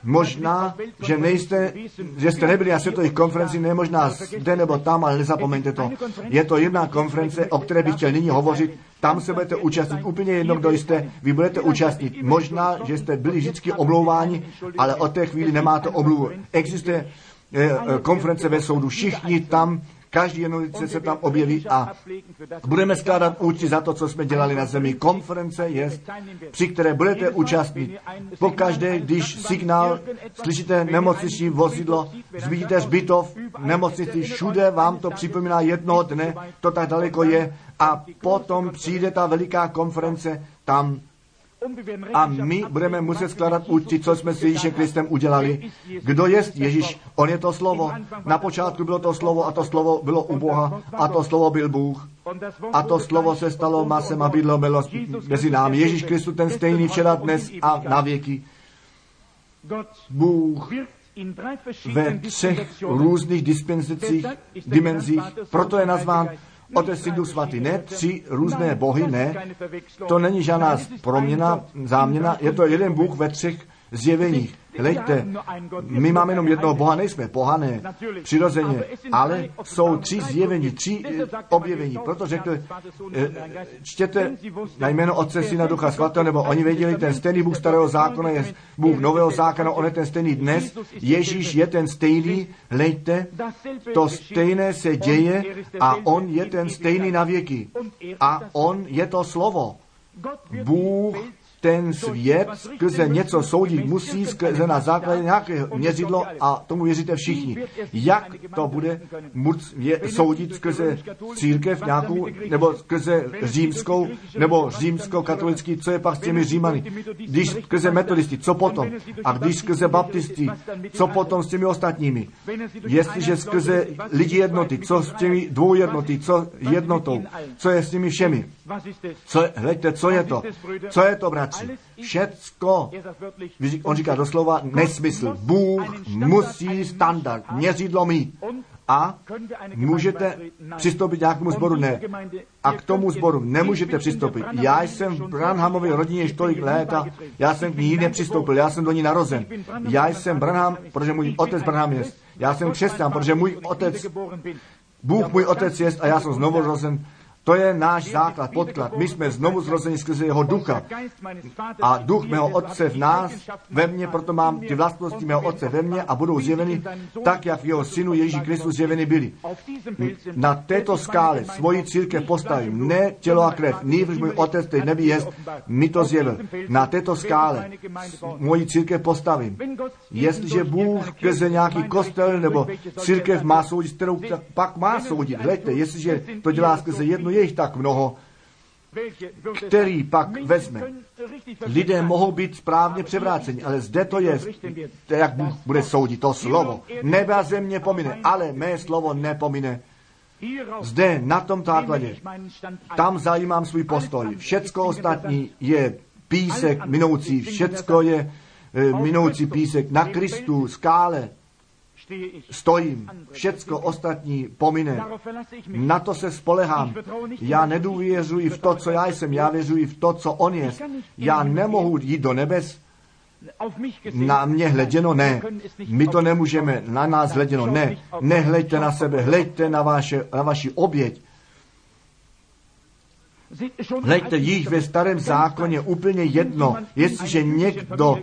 Možná, že nejste, že jste nebyli na světových konferenci, ne možná zde nebo tam, ale nezapomeňte to. Je to jedna konference, o které bych chtěl nyní hovořit. Tam se budete účastnit úplně jedno, kdo jste, vy budete účastnit. Možná, že jste byli vždycky omlouváni, ale od té chvíli nemáte omluvu. Existuje eh, konference ve soudu, všichni tam Každý jednotlivce se tam objeví a budeme skládat účty za to, co jsme dělali na zemi. Konference je, při které budete účastnit. Pokaždé, když signál, slyšíte nemocniční vozidlo, zvidíte zbytov, nemocnici, všude vám to připomíná jednoho dne, to tak daleko je a potom přijde ta veliká konference, tam a my budeme muset skládat účty, co jsme s Ježíšem Kristem udělali. Kdo je Ježíš? On je to slovo. Na počátku bylo to slovo a to slovo bylo u Boha a to slovo byl Bůh. A to slovo se stalo masem a bydlo bylo mezi námi. Ježíš Kristus ten stejný včera, dnes a na věky. Bůh ve třech různých dispenzacích, dimenzích, proto je nazván Otec Duch Svatý, ne tři různé bohy, ne. To není žádná proměna, záměna, je to jeden Bůh ve třech zjeveních. Hleďte, my máme jenom jednoho Boha, nejsme pohané, přirozeně, ale jsou tři zjevení, tři objevení. Proto řekl, eh, čtěte na jméno Otce, Syna, Ducha Svatého, nebo oni věděli, ten stejný Bůh starého zákona je Bůh nového zákona, on je ten stejný dnes, Ježíš je ten stejný, hleďte, to stejné se děje a on je ten stejný na věky. A on je to slovo. Bůh ten svět skrze něco soudit musí skrze na základě nějaké měřidlo a tomu věříte všichni. Jak to bude moc soudit skrze církev nějakou, nebo skrze římskou, nebo římsko-katolický, co je pak s těmi římany. Když skrze metodisty, co potom? A když skrze baptisty, co potom s těmi ostatními? Jestliže skrze lidi jednoty, co s těmi dvou jednoty, co jednotou, co je s těmi všemi? Co, hleďte, co je to? Co je to, bratři? Všecko. On říká doslova nesmysl. Bůh musí standard, měřidlo mít. A můžete přistoupit k nějakému sboru? Ne. A k tomu sboru nemůžete přistoupit. Já jsem v Branhamově rodině již tolik let a já jsem k ní nepřistoupil, já jsem do ní narozen. Já jsem Branham, protože můj otec Branham je. Já jsem křesťan, protože můj otec, Bůh můj otec je a já jsem znovu rozen to je náš základ, podklad. My jsme znovu zrozeni skrze jeho ducha. A duch mého otce v nás, ve mně, proto mám ty vlastnosti mého otce ve mně a budou zjeveny tak, jak v jeho synu Ježíš Kristus zjeveny byly. Na této skále svoji církev postavím, ne tělo a krev, nýbrž můj otec, který neví jest, mi to zjevil. Na této skále moji církev postavím. Jestliže Bůh skrze nějaký kostel nebo církev má soudit, kterou pak má soudit. Hleďte, jestliže to dělá skrze jednu je jich tak mnoho, který pak vezme. Lidé mohou být správně převráceni, ale zde to je, to jak bude soudit to slovo. Nebe a země pomine, ale mé slovo nepomine. Zde, na tom základě, tam zajímám svůj postoj. Všecko ostatní je písek minoucí, všecko je e, minoucí písek na Kristu, skále, stojím, všecko ostatní pomine. Na to se spolehám. Já nedůvěřuji v to, co já jsem, já věřuji v to, co on je. Já nemohu jít do nebes, na mě hleděno ne. My to nemůžeme, na nás hleděno ne. Nehleďte na sebe, hleďte na, vaše, na vaši oběť. Hleďte, již ve starém zákoně úplně jedno, jestliže někdo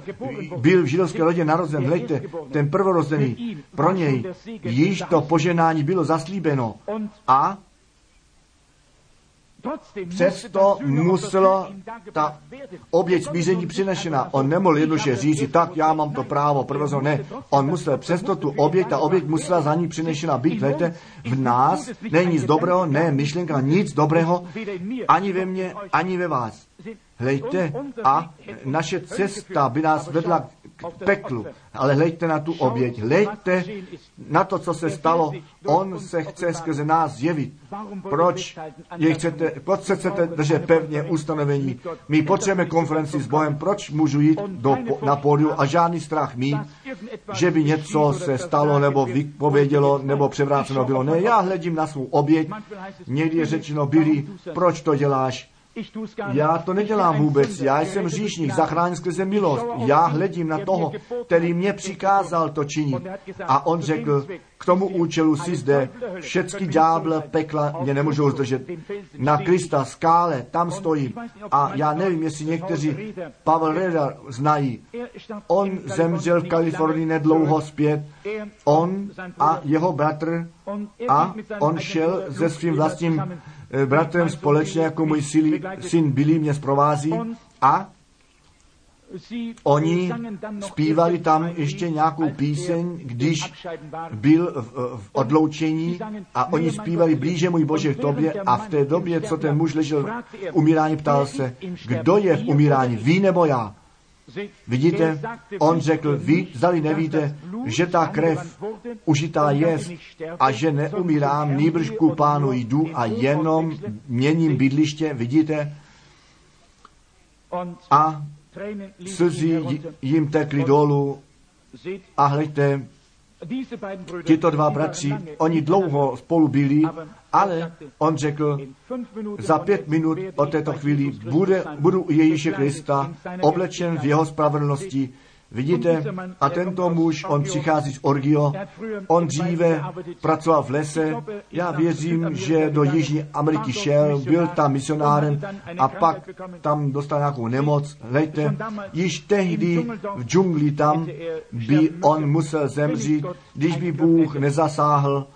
byl v židovské rodě narozen, hleďte, ten prvorozený, pro něj již to poženání bylo zaslíbeno. A Přesto musela ta oběť smíření přinešena. On nemohl jednoduše říct, tak já mám to právo, prvozno ne. On musel přesto tu oběť, ta oběť musela za ní přinešena být. Víte, v nás není nic dobrého, ne myšlenka, nic dobrého, ani ve mně, ani ve vás. Hlejte, a naše cesta by nás vedla k peklu. Ale hlejte na tu oběť, hlejte na to, co se stalo. On se chce skrze nás zjevit. Proč, je chcete, proč se chcete držet pevně ustanovení? My potřebujeme konferenci s Bohem. Proč můžu jít do, na pódiu a žádný strach mít, že by něco se stalo, nebo vypovědělo, nebo převráceno bylo? Ne, já hledím na svou oběť. Někdy je řečeno, byli, proč to děláš? Já to nedělám vůbec, já jsem říšník, zachráň skrze milost. Já hledím na toho, který mě přikázal to činit. A on řekl, k tomu účelu si zde, všecky ďáble pekla mě nemůžou zdržet. Na Krista skále, tam stojím. A já nevím, jestli někteří Pavel Reda znají. On zemřel v Kalifornii nedlouho zpět. On a jeho bratr a on šel se svým vlastním bratrem společně jako můj syn Billy mě zprovází a Oni zpívali tam ještě nějakou píseň, když byl v, v odloučení a oni zpívali blíže můj Bože k tobě a v té době, co ten muž ležel v umírání, ptal se, kdo je v umírání, vy nebo já? Vidíte, on řekl, vy zdali nevíte, že ta krev užitá je a že neumírám, nýbrž ku pánu jdu a jenom měním bydliště, vidíte? A slzy jim tekly dolů a hleďte, Tito dva bratři, oni dlouho spolu byli, ale on řekl, za pět minut od této chvíli bude, budu u Ježíše Krista oblečen v jeho spravedlnosti, Vidíte, a tento muž, on přichází z Orgio, on dříve pracoval v lese, já věřím, že do Jižní Ameriky šel, byl tam misionárem a pak tam dostal nějakou nemoc. Hejte, již tehdy v džungli tam by on musel zemřít, když by Bůh nezasáhl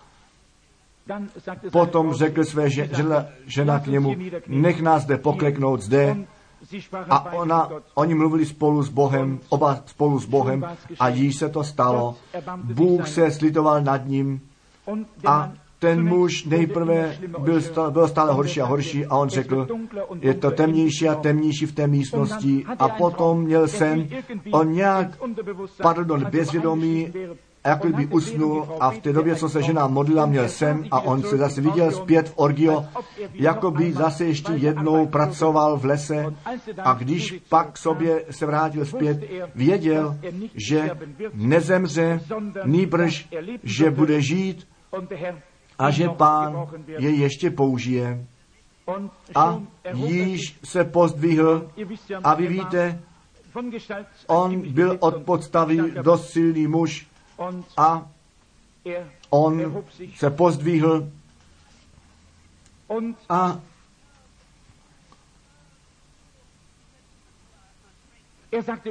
Potom řekl své žena, žena k němu, nech nás zde pokleknout zde. A ona, oni mluvili spolu s Bohem, oba spolu s Bohem a již se to stalo. Bůh se slitoval nad ním a ten muž nejprve byl, stále, byl stále horší a horší a on řekl, je to temnější a temnější v té místnosti a potom měl sen, on nějak padl do bezvědomí jako by usnul a v té době, co se žena modlila, měl sen a on se zase viděl zpět v Orgio, jako by zase ještě jednou pracoval v lese a když pak sobě se vrátil zpět, věděl, že nezemře, nýbrž, že bude žít a že pán je ještě použije. A již se pozdvihl a vy víte, on byl od podstavy dost silný muž, a on se pozdvihl a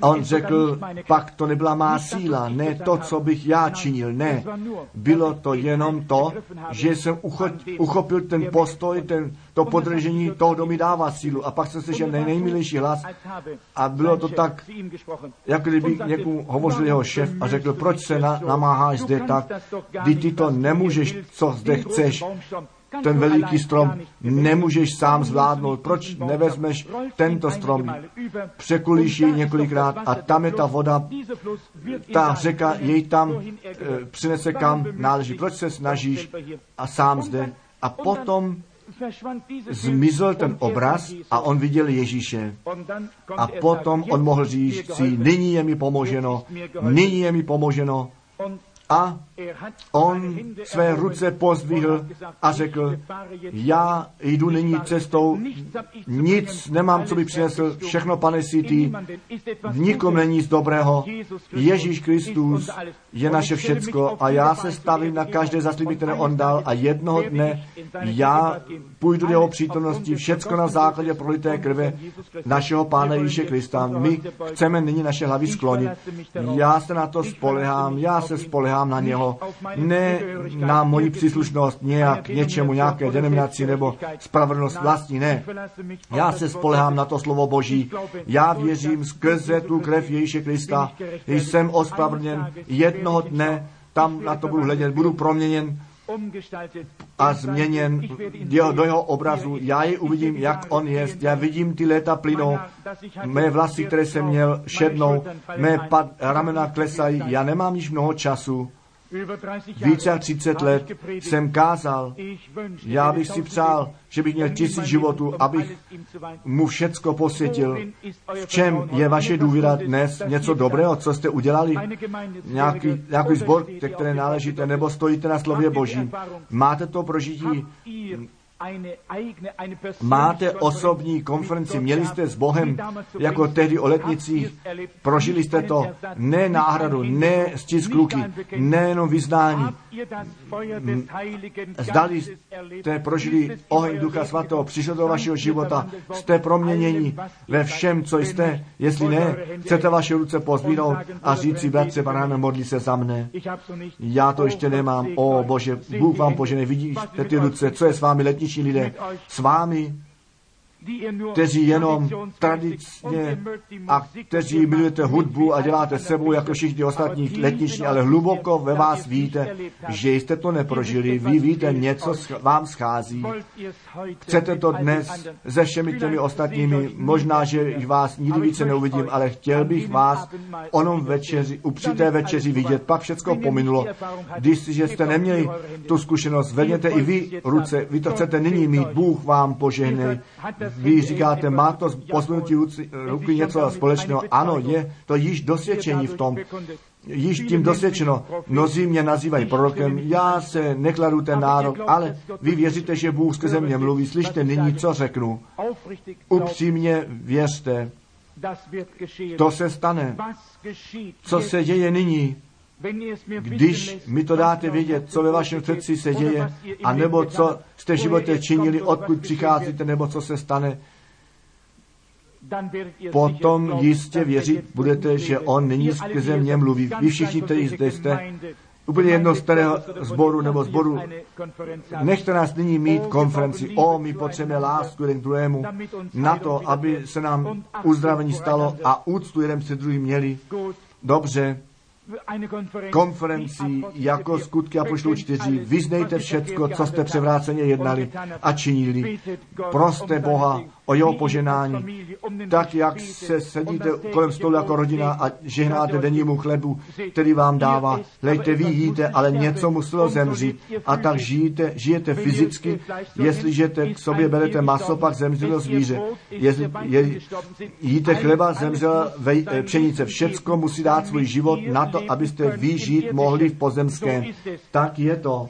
A on řekl, pak to nebyla má síla, ne to, co bych já činil, ne. Bylo to jenom to, že jsem uchopil ten postoj, ten, to podržení toho, kdo mi dává sílu. A pak jsem slyšel nej, nejmilejší hlas a bylo to tak, jak kdyby někomu hovořil jeho šéf a řekl, proč se na, namáháš zde tak, kdy ty to nemůžeš, co zde chceš ten veliký strom nemůžeš sám zvládnout. Proč nevezmeš tento strom, překulíš jej několikrát a tam je ta voda, ta řeka jej tam e, přinese kam náleží. Proč se snažíš a sám zde? A potom zmizel ten obraz a on viděl Ježíše. A potom on mohl říct si, nyní je mi pomoženo, nyní je mi pomoženo a on své ruce pozdvihl a řekl, já jdu nyní cestou, nic nemám, co by přinesl, všechno, pane, si ty, v nikom není nic dobrého. Ježíš Kristus je naše všecko a já se stavím na každé zaslíbení, které on dal a jednoho dne já půjdu do jeho přítomnosti, všecko na základě prolité krve našeho Pána Ježíše Krista. My chceme nyní naše hlavy sklonit. Já se na to spolehám, já se spolehám na něho, ne na moji příslušnost nějak něčemu, nějaké denominaci nebo spravedlnost vlastní, ne. Já se spolehám na to slovo Boží. Já věřím skrze tu krev Ježíše Krista, jsem ospravedlněn jednoho dne, tam na to budu hledět, budu proměněn a změněn do jeho obrazu. Já ji uvidím, jak on je. Já vidím ty léta plynou, mé vlasy, které jsem měl, šednou, mé pad, ramena klesají. Já nemám již mnoho času více jak 30 let jsem kázal. Já bych si přál, že bych měl tisíc životů, abych mu všecko posvětil. V čem je vaše důvěra dnes? Něco dobrého, co jste udělali? Nějaký, nějaký zbor, které náležíte, nebo stojíte na slově Boží? Máte to prožití Máte osobní konferenci, měli jste s Bohem jako tehdy o letnicích, prožili jste to, ne náhradu, ne stisk ruky, ne jenom vyznání. Zdali jste prožili oheň Ducha Svatého, přišel do vašeho života, jste proměnění ve všem, co jste, jestli ne, chcete vaše ruce pozvínout a říct si, bratře, panáme, modlí se za mne. Já to ještě nemám, o Bože, Bůh vám požene, vidíte ty ruce, co je s vámi letní tradiční lidé s vámi, kteří jenom tradičně a kteří milujete hudbu a děláte sebou jako všichni ostatní letniční, ale hluboko ve vás víte, že jste to neprožili. Vy víte, něco vám schází. Chcete to dnes se všemi těmi ostatními. Možná, že vás nikdy více neuvidím, ale chtěl bych vás onom večeři, při té večeři vidět. Pak všecko pominulo. Když že jste neměli tu zkušenost, vedněte i vy ruce. Vy to chcete nyní mít. Bůh vám požehnej vy říkáte, má to pozvednutí ruky něco společného. Ano, je to již dosvědčení v tom. Již tím dosvědčeno. Mnozí mě nazývají prorokem, já se nekladu ten nárok, ale vy věříte, že Bůh skrze mě mluví. Slyšte nyní, co řeknu. Upřímně věřte, To se stane. Co se děje nyní? Když mi to dáte vědět, co ve vašem srdci se děje, a nebo co jste v životě činili, odkud přicházíte, nebo co se stane, potom jistě věřit budete, že on nyní skrze mě mluví. Vy všichni, kteří zde jste, úplně jedno z kterého zboru nebo zboru, nechte nás nyní mít konferenci. O, my potřebujeme lásku jeden k druhému. na to, aby se nám uzdravení stalo a úctu jeden před druhým měli. Dobře, konferenci jako skutky a pošlu čtyři. Vyznejte všecko, co jste převráceně jednali a činili. Proste Boha o jeho poženání, tak jak se sedíte kolem stolu jako rodina a žehnáte dennímu chlebu, který vám dává. Lejte, vy jíte, ale něco muselo zemřít a tak žijete, žijete fyzicky, jestliže k sobě berete maso, pak zemřelo zvíře. Jestli je, jíte chleba, zemřela vej, pšenice. Všecko musí dát svůj život na to, abyste vy žít mohli v pozemském. Tak je to.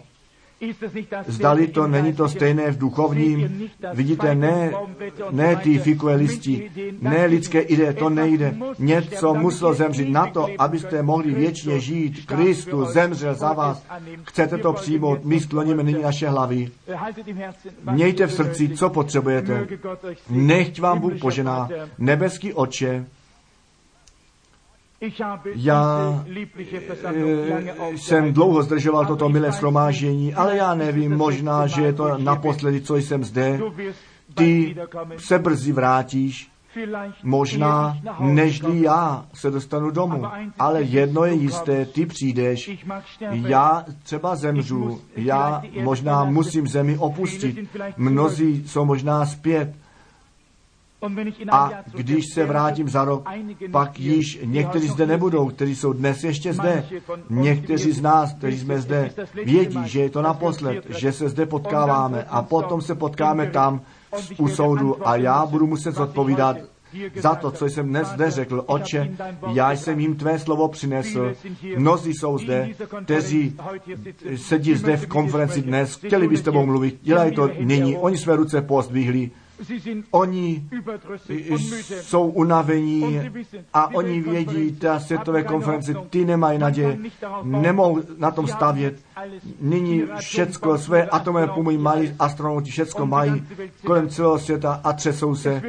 Zdali to není to stejné v duchovním. Vidíte, ne, ne ty fikové listi, ne lidské ideje, to nejde. Něco muselo zemřít na to, abyste mohli věčně žít. Kristus zemřel za vás. Chcete to přijmout? My skloníme nyní naše hlavy. Mějte v srdci, co potřebujete. Nechť vám Bůh požená. Nebeský oče, já eh, jsem dlouho zdržoval toto milé slomážení, ale já nevím, možná, že je to naposledy, co jsem zde. Ty se brzy vrátíš, možná nežli já se dostanu domů, ale jedno je jisté, ty přijdeš, já třeba zemřu, já možná musím zemi opustit, mnozí jsou možná zpět, a když se vrátím za rok, pak již někteří zde nebudou, kteří jsou dnes ještě zde. Někteří z nás, kteří jsme zde, vědí, že je to naposled, že se zde potkáváme a potom se potkáme tam u soudu a já budu muset zodpovídat za to, co jsem dnes zde řekl. Oče, já jsem jim tvé slovo přinesl. Mnozí jsou zde, kteří sedí zde v konferenci dnes, chtěli by s tebou mluvit, dělají to nyní. Oni své ruce pozdvihli Oni jsou unavení a oni vědí, ta světové konference, ty nemají naděje, nemohou na tom stavět. Nyní všecko, své atomové pumy mají, astronauti všecko mají kolem celého světa a třesou se.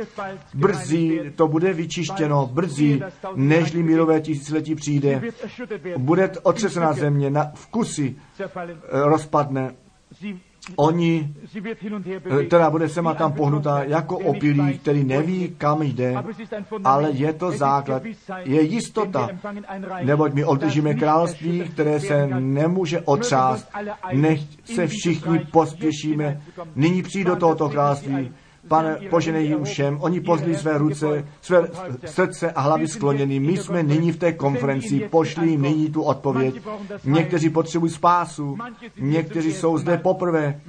Brzy to bude vyčištěno, brzy, nežli mírové tisíciletí přijde, bude otřesená země, na vkusy rozpadne Oni, eh, teda bude se má tam pohnutá jako opilý, který neví, kam jde, ale je to základ, je jistota, neboť my obdržíme království, které se nemůže otřást, nech se všichni pospěšíme, nyní přijít do tohoto království, Pane, poženej jim všem. Oni pozdí své ruce, své srdce a hlavy skloněny. My jsme nyní v té konferenci, pošli jim nyní tu odpověď. Někteří potřebují spásu, někteří jsou zde poprvé.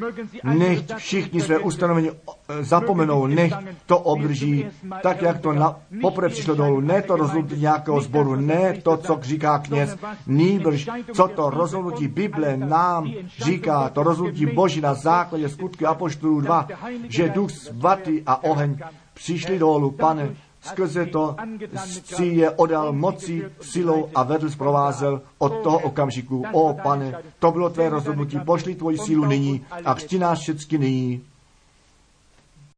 Nechť všichni své ustanovení eh, zapomenou, nech to obdrží, tak jak to na, poprvé přišlo dolů. Ne to rozhodnutí nějakého sboru, ne to, co říká kněz, nýbrž, co to rozhodnutí Bible nám říká, to rozhodnutí Boží na základě skutky Apoštolů 2, že Duch svatý a oheň přišli dolů, pane, skrze to si je odal mocí, silou a vedl zprovázel od toho okamžiku. O pane, to bylo tvé rozhodnutí, pošli tvoji sílu nyní a křti nás všechny nyní